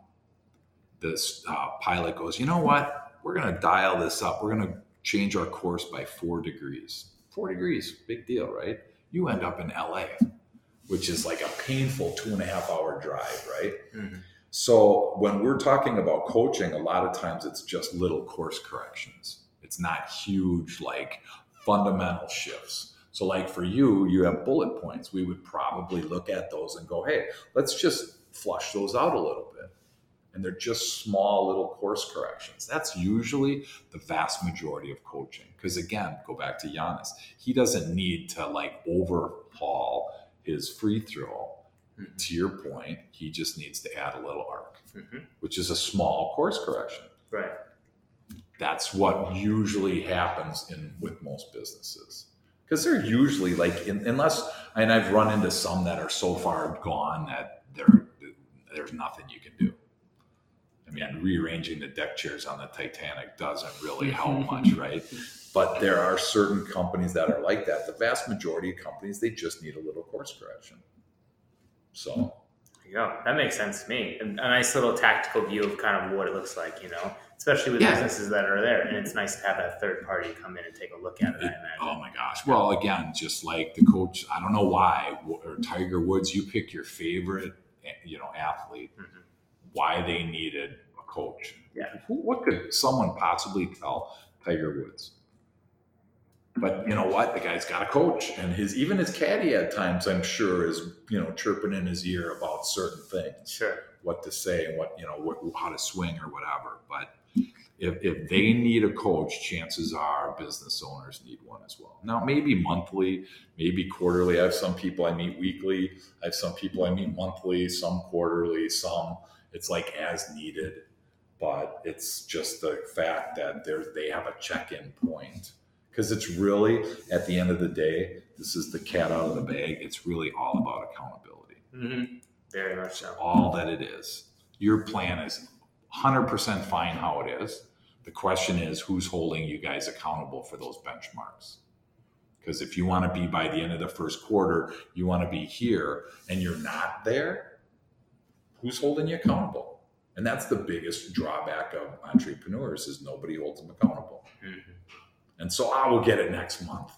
this uh, pilot goes, you know what? We're going to dial this up. We're going to change our course by four degrees. Four degrees, big deal, right? You end up in LA, which is like a painful two and a half hour drive, right? Mm-hmm. So when we're talking about coaching, a lot of times it's just little course corrections. It's not huge, like fundamental shifts. So, like for you, you have bullet points. We would probably look at those and go, hey, let's just flush those out a little bit and they're just small little course corrections. That's usually the vast majority of coaching. Because again, go back to Giannis, he doesn't need to like overhaul his free throw. Mm-hmm. To your point, he just needs to add a little arc, mm-hmm. which is a small course correction. Right. That's what usually happens in with most businesses because they're usually like in, unless and I've run into some that are so far gone that there there's nothing you can do. I mean, rearranging the deck chairs on the Titanic doesn't really help much, right? But there are certain companies that are like that. The vast majority of companies, they just need a little course correction. So, yeah, that makes sense to me. And a nice little tactical view of kind of what it looks like, you know, especially with yeah. businesses that are there. And it's nice to have that third party come in and take a look at it. it oh my gosh! Well, again, just like the coach, I don't know why, or Tiger Woods, you pick your favorite, you know, athlete. Mm-hmm. Why they needed a coach? Yeah. What could someone possibly tell Tiger Woods? But you know what? The guy's got a coach, and his even his caddy at times, I'm sure, is you know chirping in his ear about certain things. Sure. What to say and what you know what, how to swing or whatever. But if, if they need a coach, chances are business owners need one as well. Now, maybe monthly, maybe quarterly. I have some people I meet weekly. I have some people I meet monthly, some quarterly, some it's like as needed. But it's just the fact that they have a check-in point because it's really at the end of the day this is the cat out of the bag. It's really all about accountability. Mm-hmm. very much so. All that it is. Your plan is 100% fine how it is. The question is who's holding you guys accountable for those benchmarks? Because if you want to be by the end of the first quarter you want to be here and you're not there who's holding you accountable? And that's the biggest drawback of entrepreneurs is nobody holds them accountable. Mm-hmm. And so I will get it next month.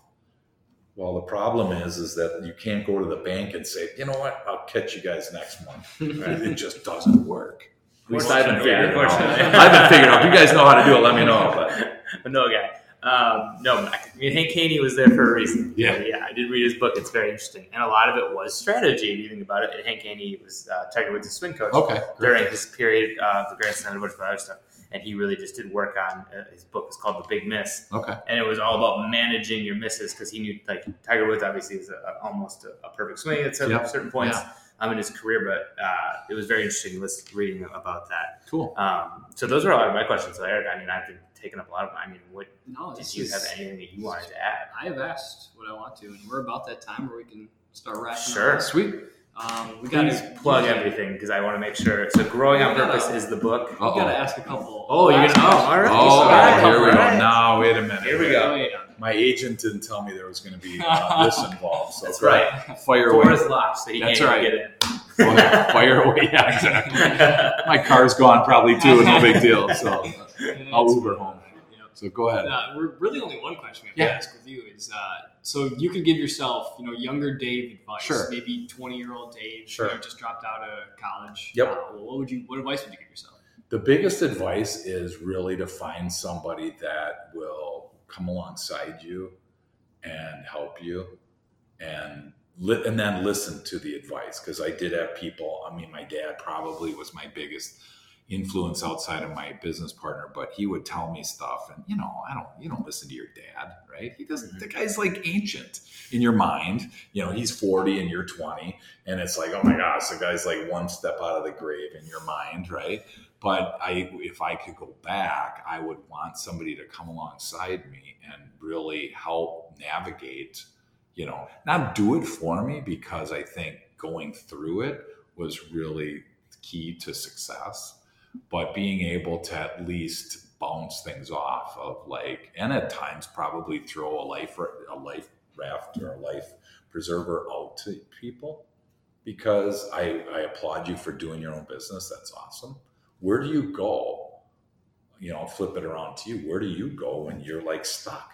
Well, the problem is, is that you can't go to the bank and say, you know what, I'll catch you guys next month. Right? it just doesn't work. At least I haven't figured it out. I haven't figured out. If you guys know how to do it, let me know. But no, guy. Um, no, I mean Hank Haney was there for a reason. Yeah, yeah. I did read his book; it's very interesting, and a lot of it was strategy. If you think about it, and Hank Haney was uh, Tiger Woods' swing coach. Okay, during his period, uh, the Grand Slam, a bunch of other stuff and he really just did work on uh, his book is called The Big Miss. Okay. And it was all about managing your misses because he knew like Tiger Woods obviously was a, a, almost a, a, perfect swing at certain, yep. certain points yeah. um, in his career, but uh, it was very interesting listening, reading about that. Cool. Um, so those are a lot of my questions. So Eric, I mean, I've been taking up a lot of. I mean, what no, did you is, have anything that you wanted to add? I have asked what I want to, and we're about that time where we can start wrapping. Sure. Up. Sweet. Um, we got to plug everything because I want to make sure. So, Growing on Purpose is the book. We got to ask a couple. Oh, you're gonna. Oh, all right. Oh, so, here we go. No, wait a minute. Here we go. My agent didn't tell me there was going to be uh, this involved. So That's right. Fire away. Door is locked, so you That's can't right. get in. Fire away. Yeah, exactly. My car's gone probably too. No big deal. So I'll Uber home. So go ahead. Uh, we're really only one question we have yeah. to ask with you is uh, so you could give yourself, you know, younger Dave advice. Sure. Maybe twenty year old Dave, sure. You know, just dropped out of college. Yep. Uh, what would you? What advice would you give yourself? The biggest advice is really to find somebody that will come alongside you and help you, and li- and then listen to the advice. Because I did have people. I mean, my dad probably was my biggest influence outside of my business partner, but he would tell me stuff, and you know, I don't, you don't listen to your dad, right? He doesn't. Mm-hmm. The guy's like ancient in your mind. You know, he's forty and you're twenty, and it's like, oh my gosh, the guy's like one step out of the grave in your mind, right? But I, if I could go back, I would want somebody to come alongside me and really help navigate. You know, not do it for me because I think going through it was really key to success but being able to at least bounce things off of like, and at times probably throw a life a life raft or a life preserver out to people because I, I applaud you for doing your own business. That's awesome. Where do you go? You know, flip it around to you. Where do you go when you're like stuck?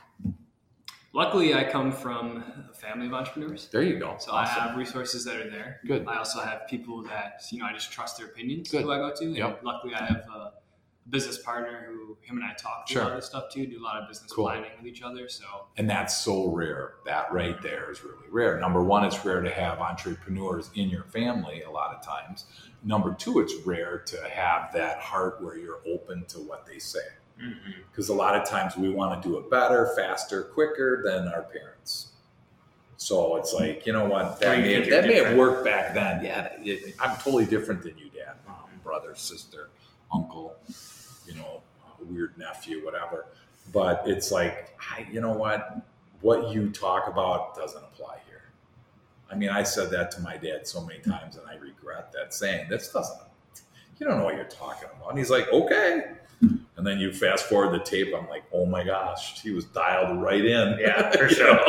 Luckily, I come from a family of entrepreneurs. There you go. So awesome. I have resources that are there. Good. I also have people that you know I just trust their opinions. Good. Who I go to. And yep. Luckily, I have a business partner who him and I talk through sure. a lot of this stuff too. Do a lot of business cool. planning with each other. So. And that's so rare. That right there is really rare. Number one, it's rare to have entrepreneurs in your family. A lot of times. Number two, it's rare to have that heart where you're open to what they say because mm-hmm. a lot of times we want to do it better, faster, quicker than our parents. So it's like, you know what, that, may, have, that may have worked back then. Yeah, it, I'm totally different than you, Dad, mom, brother, sister, uncle, you know, weird nephew, whatever. But it's like, I, you know what, what you talk about doesn't apply here. I mean, I said that to my dad so many times, and I regret that saying this doesn't you don't know what you're talking about. And he's like, okay. And then you fast forward the tape. I'm like, oh my gosh, he was dialed right in. Yeah, for sure.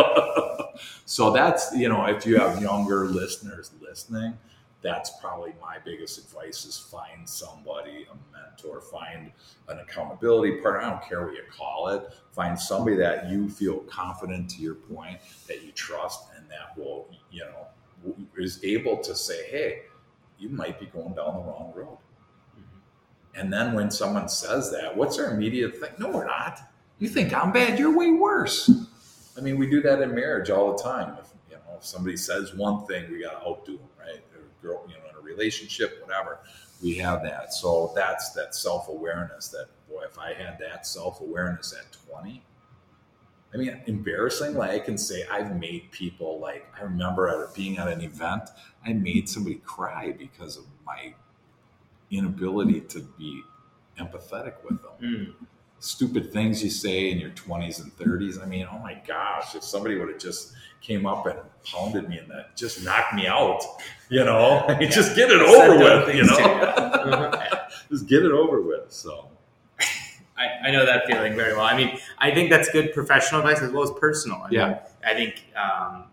so that's you know, if you have younger listeners listening, that's probably my biggest advice: is find somebody, a mentor, find an accountability partner. I don't care what you call it. Find somebody that you feel confident to your point, that you trust, and that will you know is able to say, hey, you might be going down the wrong road and then when someone says that, what's their immediate thing? No, we're not. You think I'm bad, you're way worse. I mean, we do that in marriage all the time. If you know, if somebody says one thing, we gotta outdo them, right? Girl, you know, in a relationship, whatever, we have that. So that's that self-awareness that boy, if I had that self-awareness at 20, I mean, embarrassingly, I can say I've made people like I remember being at an event, I made somebody cry because of my inability to be empathetic with them. Mm. Stupid things you say in your 20s and 30s. I mean, oh my gosh, if somebody would have just came up and pounded me and that just knocked me out, you know, yeah. just get it over with, you know, just get it over with. So I, I, know that feeling very well. I mean, I think that's good professional advice as well as personal. I yeah. Mean, I think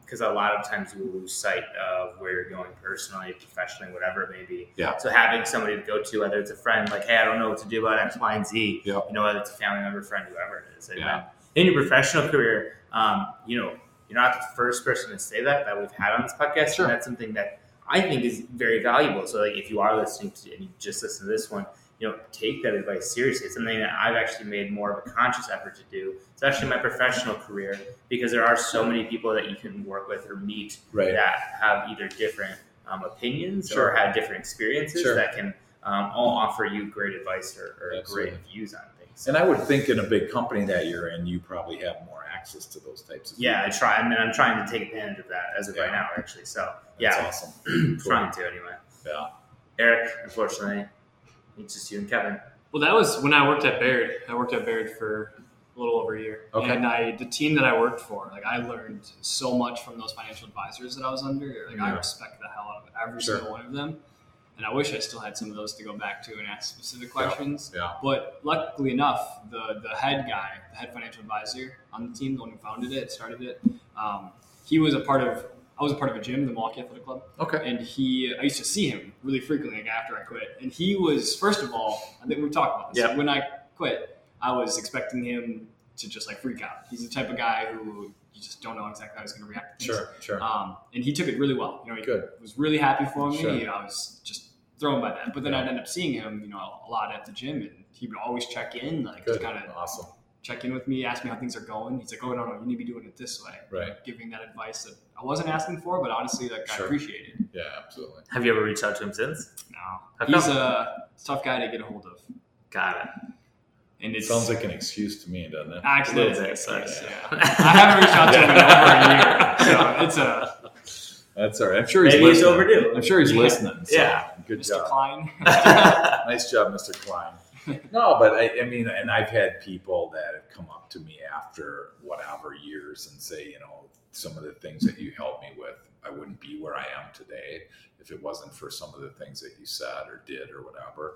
because um, a lot of times we lose sight of where you're going personally, professionally, whatever it may be. Yeah. So having somebody to go to, whether it's a friend, like, hey, I don't know what to do about X, Y, and Z. Yeah. You know, whether it's a family member, friend, whoever it is. yeah. In your professional career, um, you know, you're not the first person to say that that we've had on this podcast. Sure. And that's something that I think is very valuable. So, like, if you are listening to and you just listen to this one you know, take that advice seriously. It's something that I've actually made more of a conscious effort to do, especially in my professional career, because there are so many people that you can work with or meet right. that have either different um, opinions sure. or have different experiences sure. that can um, all offer you great advice or, or great views on things. And I would think in a big company that you're in, you probably have more access to those types of. Yeah, people. I try. I mean, I'm trying to take advantage of that as of yeah. right now, actually. So yeah, That's awesome. trying to anyway. Yeah. Eric, unfortunately, it's just you and Kevin. Well, that was when I worked at Baird. I worked at Baird for a little over a year. Okay. And I, the team that I worked for, like I learned so much from those financial advisors that I was under. Like yeah. I respect the hell out of every sure. single one of them. And I wish I still had some of those to go back to and ask specific questions. Yeah. yeah. But luckily enough, the the head guy, the head financial advisor on the team, the one who founded it, started it, um, he was a part of I was a part of a gym, the Milwaukee Athletic Club. Okay. And he, I used to see him really frequently, like after I quit. And he was, first of all, I think we talked about this. Yeah. When I quit, I was expecting him to just like freak out. He's the type of guy who you just don't know exactly how he's going to react. To sure, sure. Um, and he took it really well. You know, he Good. was really happy for me. Sure. I was just thrown by that. But then yeah. I'd end up seeing him, you know, a lot at the gym, and he would always check in, like Good. just kind of awesome check in with me, ask me how things are going. He's like, oh, no, no, you need to be doing it this way. Right. Giving that advice that I wasn't asking for, but honestly, like, sure. I appreciate it. Yeah, absolutely. Have you ever reached out to him since? No. He's a tough guy to get a hold of. Got it. And it sounds like an excuse to me, doesn't it? Actually, it's an excuse. Yeah. yeah. I haven't reached out to him in over a year, so it's a. That's all right. I'm sure he's Maybe listening. he's overdue. I'm sure he's yeah. listening. So yeah. Good job. Mr. job. Klein. nice job, Mr. Klein. no, but I, I, mean, and I've had people that have come up to me after whatever years and say, you know, some of the things that you helped me with, I wouldn't be where I am today if it wasn't for some of the things that you said or did or whatever.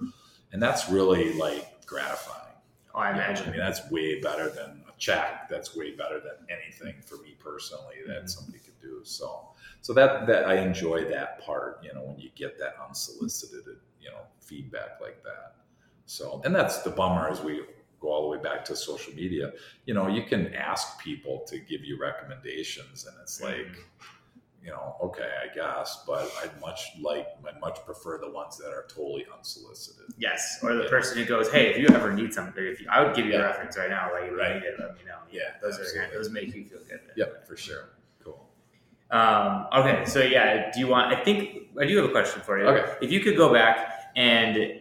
And that's really like gratifying. Oh, I imagine. I mean, that's way better than a check. That's way better than anything for me personally that mm-hmm. somebody could do. So, so that that I enjoy that part. You know, when you get that unsolicited, you know, feedback like that. So, and that's the bummer as we go all the way back to social media. You know, you can ask people to give you recommendations, and it's mm-hmm. like, you know, okay, I guess, but I'd much like, I'd much prefer the ones that are totally unsolicited. Yes, or the yeah. person who goes, "Hey, if you ever need something, if you, I would give you yeah. a reference right now, like right. you need it, let me know." Yeah, those absolutely. are those make you feel good. Yep, for sure. Cool. Um, okay, so yeah, do you want? I think I do have a question for you. Okay, if you could go back and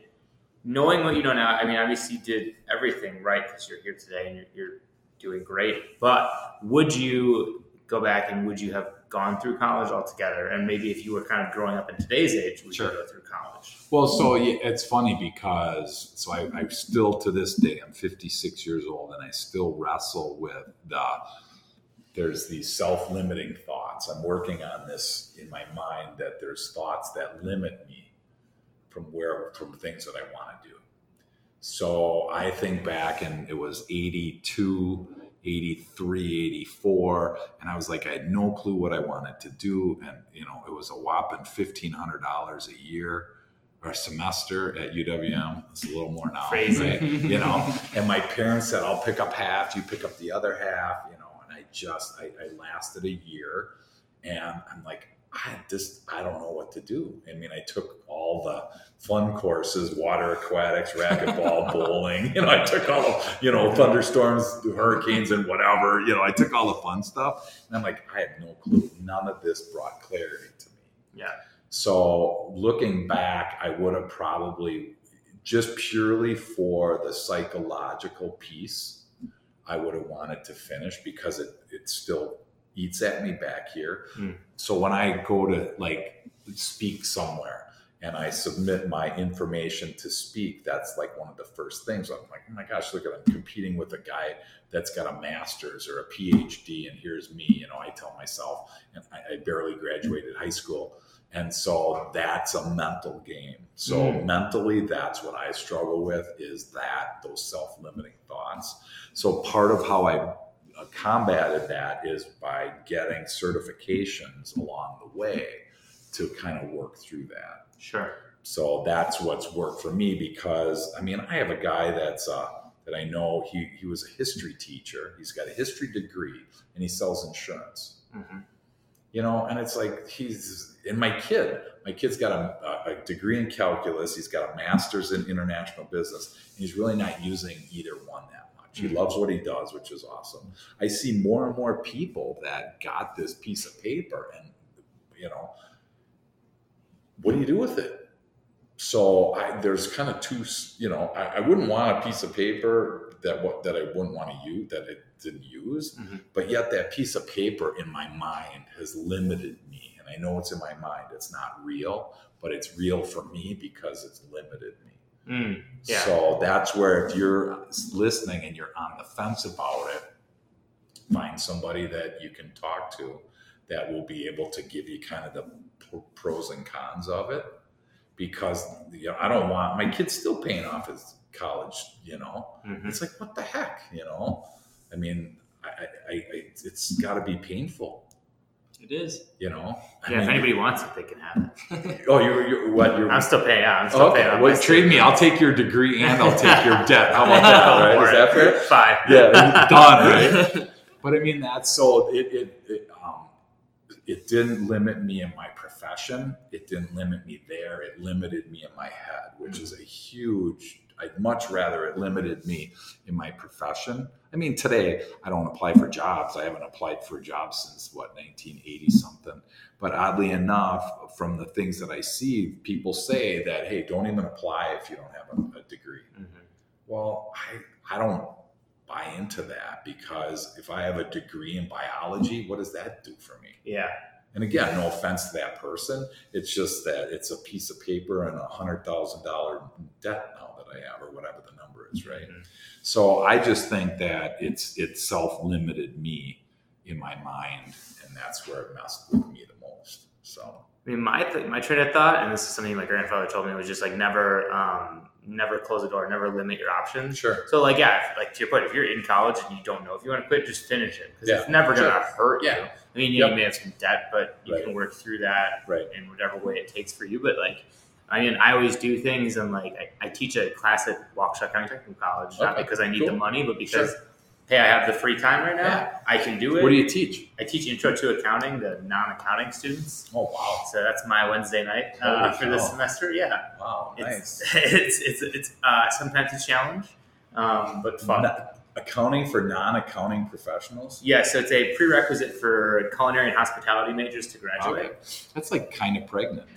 knowing what you know now, I mean, obviously you did everything right because you're here today and you're, you're, doing great. But would you go back and would you have gone through college altogether? And maybe if you were kind of growing up in today's age, would sure. you go through college? Well, so yeah, it's funny because so I, I still to this day I'm 56 years old and I still wrestle with the there's these self-limiting thoughts. I'm working on this in my mind that there's thoughts that limit me from where from things that I want to do. So I think back and it was 82, 83, 84. And I was like, I had no clue what I wanted to do. And, you know, it was a whopping $1,500 a year or a semester at UWM. It's a little more now. Crazy. Right? you know, and my parents said, I'll pick up half, you pick up the other half, you know, and I just, I, I lasted a year and I'm like, I just I don't know what to do. I mean, I took all the fun courses, water aquatics, racquetball, bowling. You know, I took all of, you know, thunderstorms, hurricanes, and whatever. You know, I took all the fun stuff. And I'm like, I had no clue. None of this brought clarity to me. Yeah. So looking back, I would have probably just purely for the psychological piece, I would have wanted to finish because it it still eats at me back here. Mm. So when I go to like speak somewhere and I submit my information to speak, that's like one of the first things. I'm like, oh my gosh, look at I'm competing with a guy that's got a master's or a PhD, and here's me. You know, I tell myself, and I, I barely graduated high school. And so that's a mental game. So mm. mentally, that's what I struggle with is that those self-limiting thoughts. So part of how I combated that is by getting certifications along the way to kind of work through that. Sure. So that's what's worked for me because I mean I have a guy that's uh, that I know he he was a history teacher. He's got a history degree and he sells insurance. Mm-hmm. You know, and it's like he's and my kid. My kid's got a, a degree in calculus. He's got a master's in international business, and he's really not using either one now he mm-hmm. loves what he does, which is awesome. I see more and more people that got this piece of paper, and you know, what do you do with it? So I, there's kind of two. You know, I, I, wouldn't want a piece of paper that what that I wouldn't want to use that I didn't use, mm-hmm. but yet that piece of paper in my mind has limited me, and I know it's in my mind. It's not real, but it's real for me because it's limited me. Mm, yeah. So that's where if you're listening and you're on the fence about it, find somebody that you can talk to that will be able to give you kind of the pros and cons of it. Because you know, I don't want my kid's still paying off his college. You know, mm-hmm. it's like what the heck, you know. I mean, I, I, I it's got to be painful it is. You know. I yeah. Mean, if anybody wants it, they can have it. oh, you're, you're what? You're. I'm still paying. Yeah, I'm still okay. paying. Well, trade me. I'll take your degree and I'll take your debt. How about that? Right? Is that fair? Fine. Yeah. done. Right. but I mean, that's so. It it it, um, it didn't limit me in my profession. It didn't limit me there. It limited me in my head, which is a huge I'd much rather it limited me in my profession. I mean, today I don't apply for jobs. I haven't applied for jobs since what 1980 something. But oddly enough, from the things that I see, people say that hey, don't even apply if you don't have a, a degree. Mm-hmm. Well, I I don't buy into that because if I have a degree in biology, what does that do for me? Yeah. And again, no offense to that person. It's just that it's a piece of paper and a hundred thousand dollar debt now that I have, or whatever the number is, right? Mm-hmm. So I just think that it's it self limited me in my mind, and that's where it messed with me the most. So I mean, my th- my train of thought, and this is something my grandfather told me, was just like never um, never close the door, never limit your options. Sure. So like yeah, like to your point, if you're in college and you don't know if you want to quit, just finish it because yeah. it's never gonna hurt yeah. you. I mean, yep. you may have some debt, but you right. can work through that right. in whatever way it takes for you. But like, I mean, I always do things, and like I, I teach a class at Waukesha County Technical College, okay. not because I need cool. the money, but because. Sure hey, I have the free time right now. Yeah. I can do it. What do you teach? I teach intro to accounting to non-accounting students. Oh wow! So that's my Wednesday night uh, for this semester. Yeah. Wow, nice. It's it's it's, it's uh, sometimes a challenge, um, but fun. accounting for non-accounting professionals. Yeah, so it's a prerequisite for culinary and hospitality majors to graduate. Okay. That's like kind of pregnant.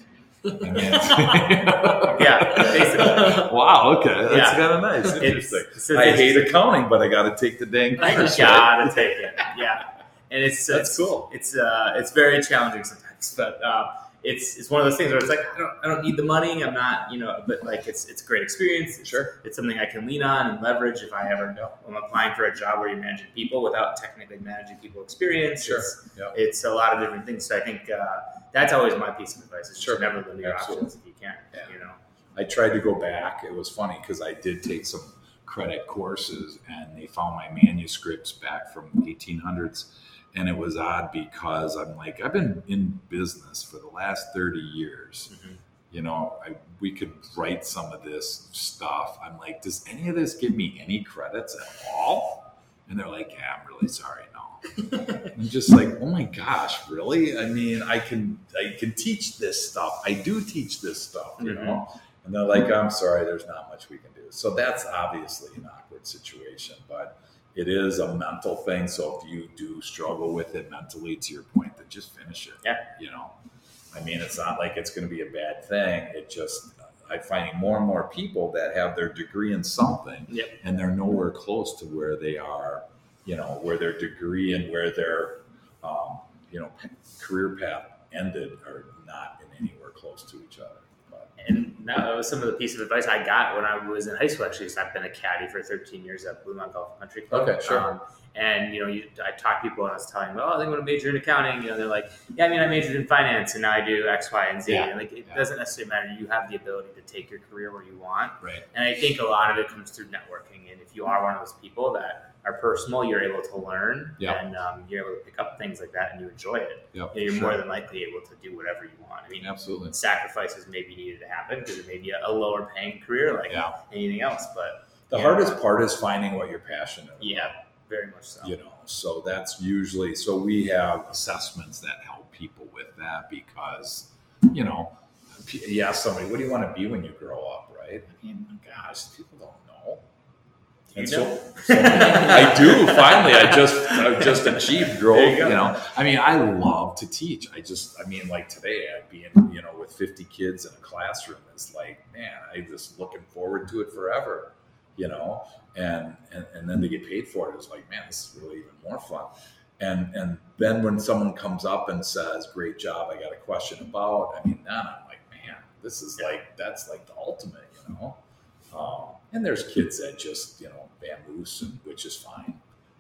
yeah, basically. Wow. Okay, that's yeah. kind of nice. Interesting. It's, I hate accounting, but I got to take the dang. I gotta take it. Yeah, and it's that's it's, cool. It's uh, it's very challenging sometimes, but uh, it's it's one of those things where it's like I don't I don't need the money. I'm not you know, but like it's it's a great experience. It's, sure, it's something I can lean on and leverage if I ever know I'm applying for a job where you're managing people without technically managing people experience. Sure, it's, yep. it's a lot of different things. So I think uh, that's always my piece of advice: is sure. never limit your options if you can. Yeah. You know. I tried to go back. It was funny because I did take some credit courses and they found my manuscripts back from the 1800s and it was odd because i'm like i've been in business for the last 30 years. Mm-hmm. you know I, we could write some of this stuff. I'm like does any of this give me any credits at all? And they're like yeah i'm really sorry no. I'm just like oh my gosh really? I mean i can i can teach this stuff. I do teach this stuff you mm-hmm. know and they're like i'm sorry there's not much we can do. So that's obviously an awkward situation, but it is a mental thing. So if you do struggle with it mentally, to your point, then just finish it. Yeah. You know, I mean, it's not like it's going to be a bad thing. It just, I'm finding more and more people that have their degree in something yep. and they're nowhere close to where they are, you know, where their degree and where their, um, you know, career path ended are not in anywhere close to each other and that was some of the piece of advice I got when I was in high school. Actually, I've been a caddy for 13 years at Blue Mound Golf Country Club. Okay, sure. Um, and you know, you, I talk to people and I was telling them, oh, I think I'm going to major in accounting. You know, they're like, yeah, I mean, I majored in finance and now I do X, Y, and Z. Yeah. And like, it yeah. doesn't necessarily matter. You have the ability to take your career where you want. Right. And I think a lot of it comes through networking. And if you are one of those people that are personal, you're able to learn yep. and um, you're able to pick up things like that and you enjoy it. Yep, you are sure. more than likely able to do whatever you want. I mean, absolutely. Sacrifices maybe needed to happen because it may be a, a lower paying career like yeah. anything else. But the yeah. hardest part is finding what you're passionate about. Yeah, very much so. You know, so that's usually so we have assessments that help people with that because you know, you ask somebody, "What do you want to be when you grow up?" Right? I mean, gosh, and so, so, I do. Finally, I just I just achieved growth. You, you, know, I mean, I love to teach. I just, I mean, like today, I'd be in, you know, with 50 kids in a classroom. It's like, man, I just looking forward to it forever. You know, and and, and then to get paid for it, it's like, man, this is really even more fun. And and then when someone comes up and says, "Great job," I got a question about. I mean, then I'm like, man, this is like that's like the ultimate. You know. Um, and there's kids that just, you know, vamoose, and, which is fine.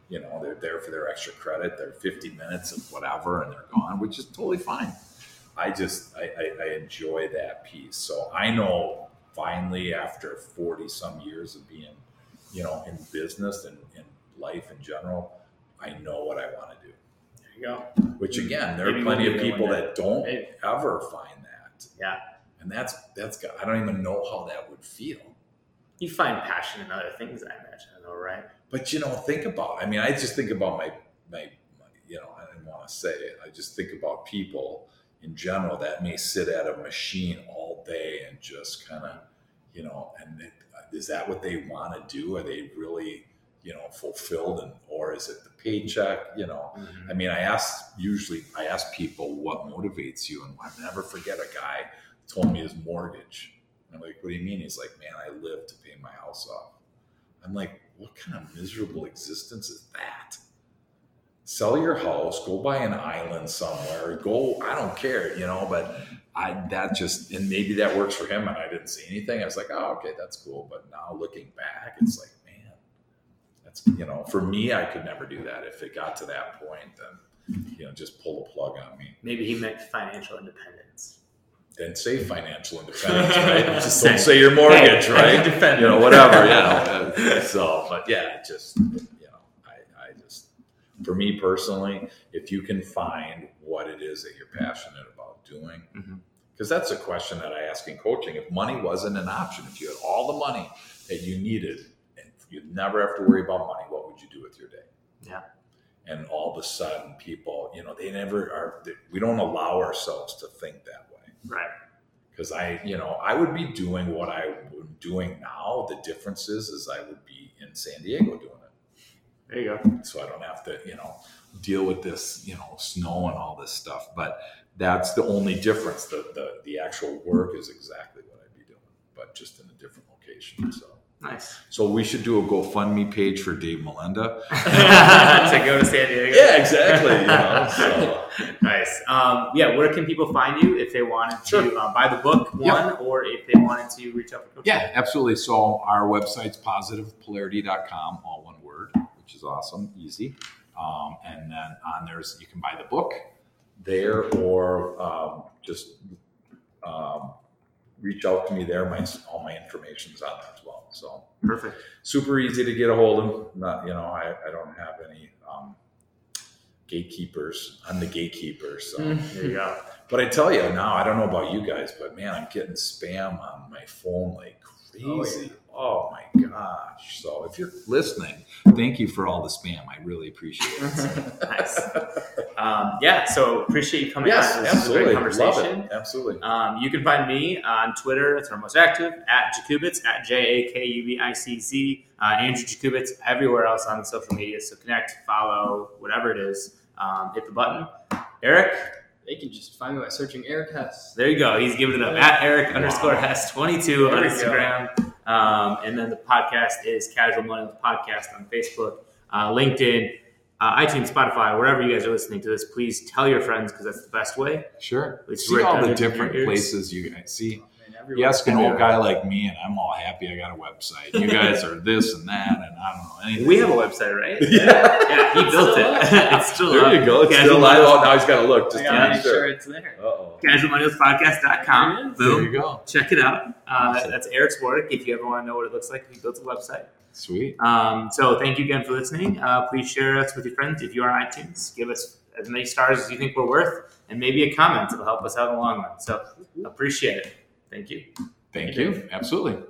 You know, they're there for their extra credit. They're 50 minutes of whatever, and they're gone, which is totally fine. I just, I, I, I enjoy that piece. So I know finally, after 40 some years of being, you know, in business and in life in general, I know what I want to do. There you go. Which mm-hmm. again, there Maybe are plenty of people that don't Maybe. ever find that. Yeah. And that's that's I don't even know how that would feel you find passion in other things, I imagine, though, right? But you know, think about. I mean, I just think about my my, my you know, I didn't want to say it. I just think about people in general that may sit at a machine all day and just kind of, you know, and it, is that what they want to do? Are they really, you know, fulfilled, and or is it the paycheck? You know, mm-hmm. I mean, I ask usually I ask people what motivates you, and I never forget a guy told me his mortgage I'm like, what do you mean? He's like, man, I live to pay my house off. I'm like, what kind of miserable existence is that? Sell your house, go buy an island somewhere, go, I don't care, you know, but I, that just, and maybe that works for him. And I didn't see anything. I was like, oh, okay, that's cool. But now looking back, it's like, man, that's, you know, for me, I could never do that. If it got to that point, then, you know, just pull the plug on me. Maybe he meant financial independence then say financial independence, right? just don't say your mortgage, right? You know, whatever, yeah. So, but yeah, just you know, I, I just for me personally, if you can find what it is that you're passionate about doing, because mm-hmm. that's a question that I ask in coaching. If money wasn't an option, if you had all the money that you needed, and you'd never have to worry about money, what would you do with your day? Yeah and all of a sudden people you know they never are we don't allow ourselves to think that Right. Because I, you know, I would be doing what I'm doing now. The difference is, is I would be in San Diego doing it. There you go. So I don't have to, you know, deal with this, you know, snow and all this stuff. But that's the only difference. The the, the actual work is exactly what I'd be doing, but just in a different location. So. Nice. So we should do a GoFundMe page for Dave Molenda to go to San Diego. Yeah, exactly. You know, so. nice. Um, yeah, where can people find you if they wanted to sure. uh, buy the book one, yep. or if they wanted to reach out for? Yeah, absolutely. So our website's positivepolarity.com, all one word, which is awesome, easy. Um, and then on there's you can buy the book there, or um, just um, reach out to me there. My all my information's on there as well. So perfect. Super easy to get a hold of. Not you know I, I don't have any um, gatekeepers. I'm the gatekeeper. So mm-hmm. there you go. But I tell you now, I don't know about you guys, but man, I'm getting spam on my phone like crazy. Oh, yeah. oh my gosh! So if you're listening, thank you for all the spam. I really appreciate it. nice. Um, yeah, so appreciate you coming. Yes, on. This absolutely. conversation. Absolutely. Um, you can find me on Twitter. It's our most active at Jakubicz at J A K U B I C Z. Uh, Andrew Jakubicz everywhere else on social media. So connect, follow, whatever it is. Um, hit the button. Eric, they can just find me by searching Eric Hess. There you go. He's giving it up at Eric wow. underscore Hess twenty two on Instagram. Um, and then the podcast is Casual Money Podcast on Facebook, uh, LinkedIn, uh, iTunes, Spotify, wherever you guys are listening to this. Please tell your friends because that's the best way. Sure. It's see all the different places you guys see you ask an old guy like me, and I'm all happy I got a website. You guys are this and that, and I don't know anything. We have a website, right? Yeah, yeah. He built it. it's still there. Up. You go. It's Casual still live. Oh, now he's got to look just to make sure. it's there. Uh-oh. CasualMillennialsPodcast.com. Boom. There you go. Check it out. Uh, awesome. That's Eric's work. If you ever want to know what it looks like, he built a website. Sweet. Um, so thank you again for listening. Uh, please share us with your friends. If you are on iTunes, give us as many stars as you think we're worth, and maybe a comment. It'll help us out in the long run. So appreciate it. Thank you. Thank you. Absolutely.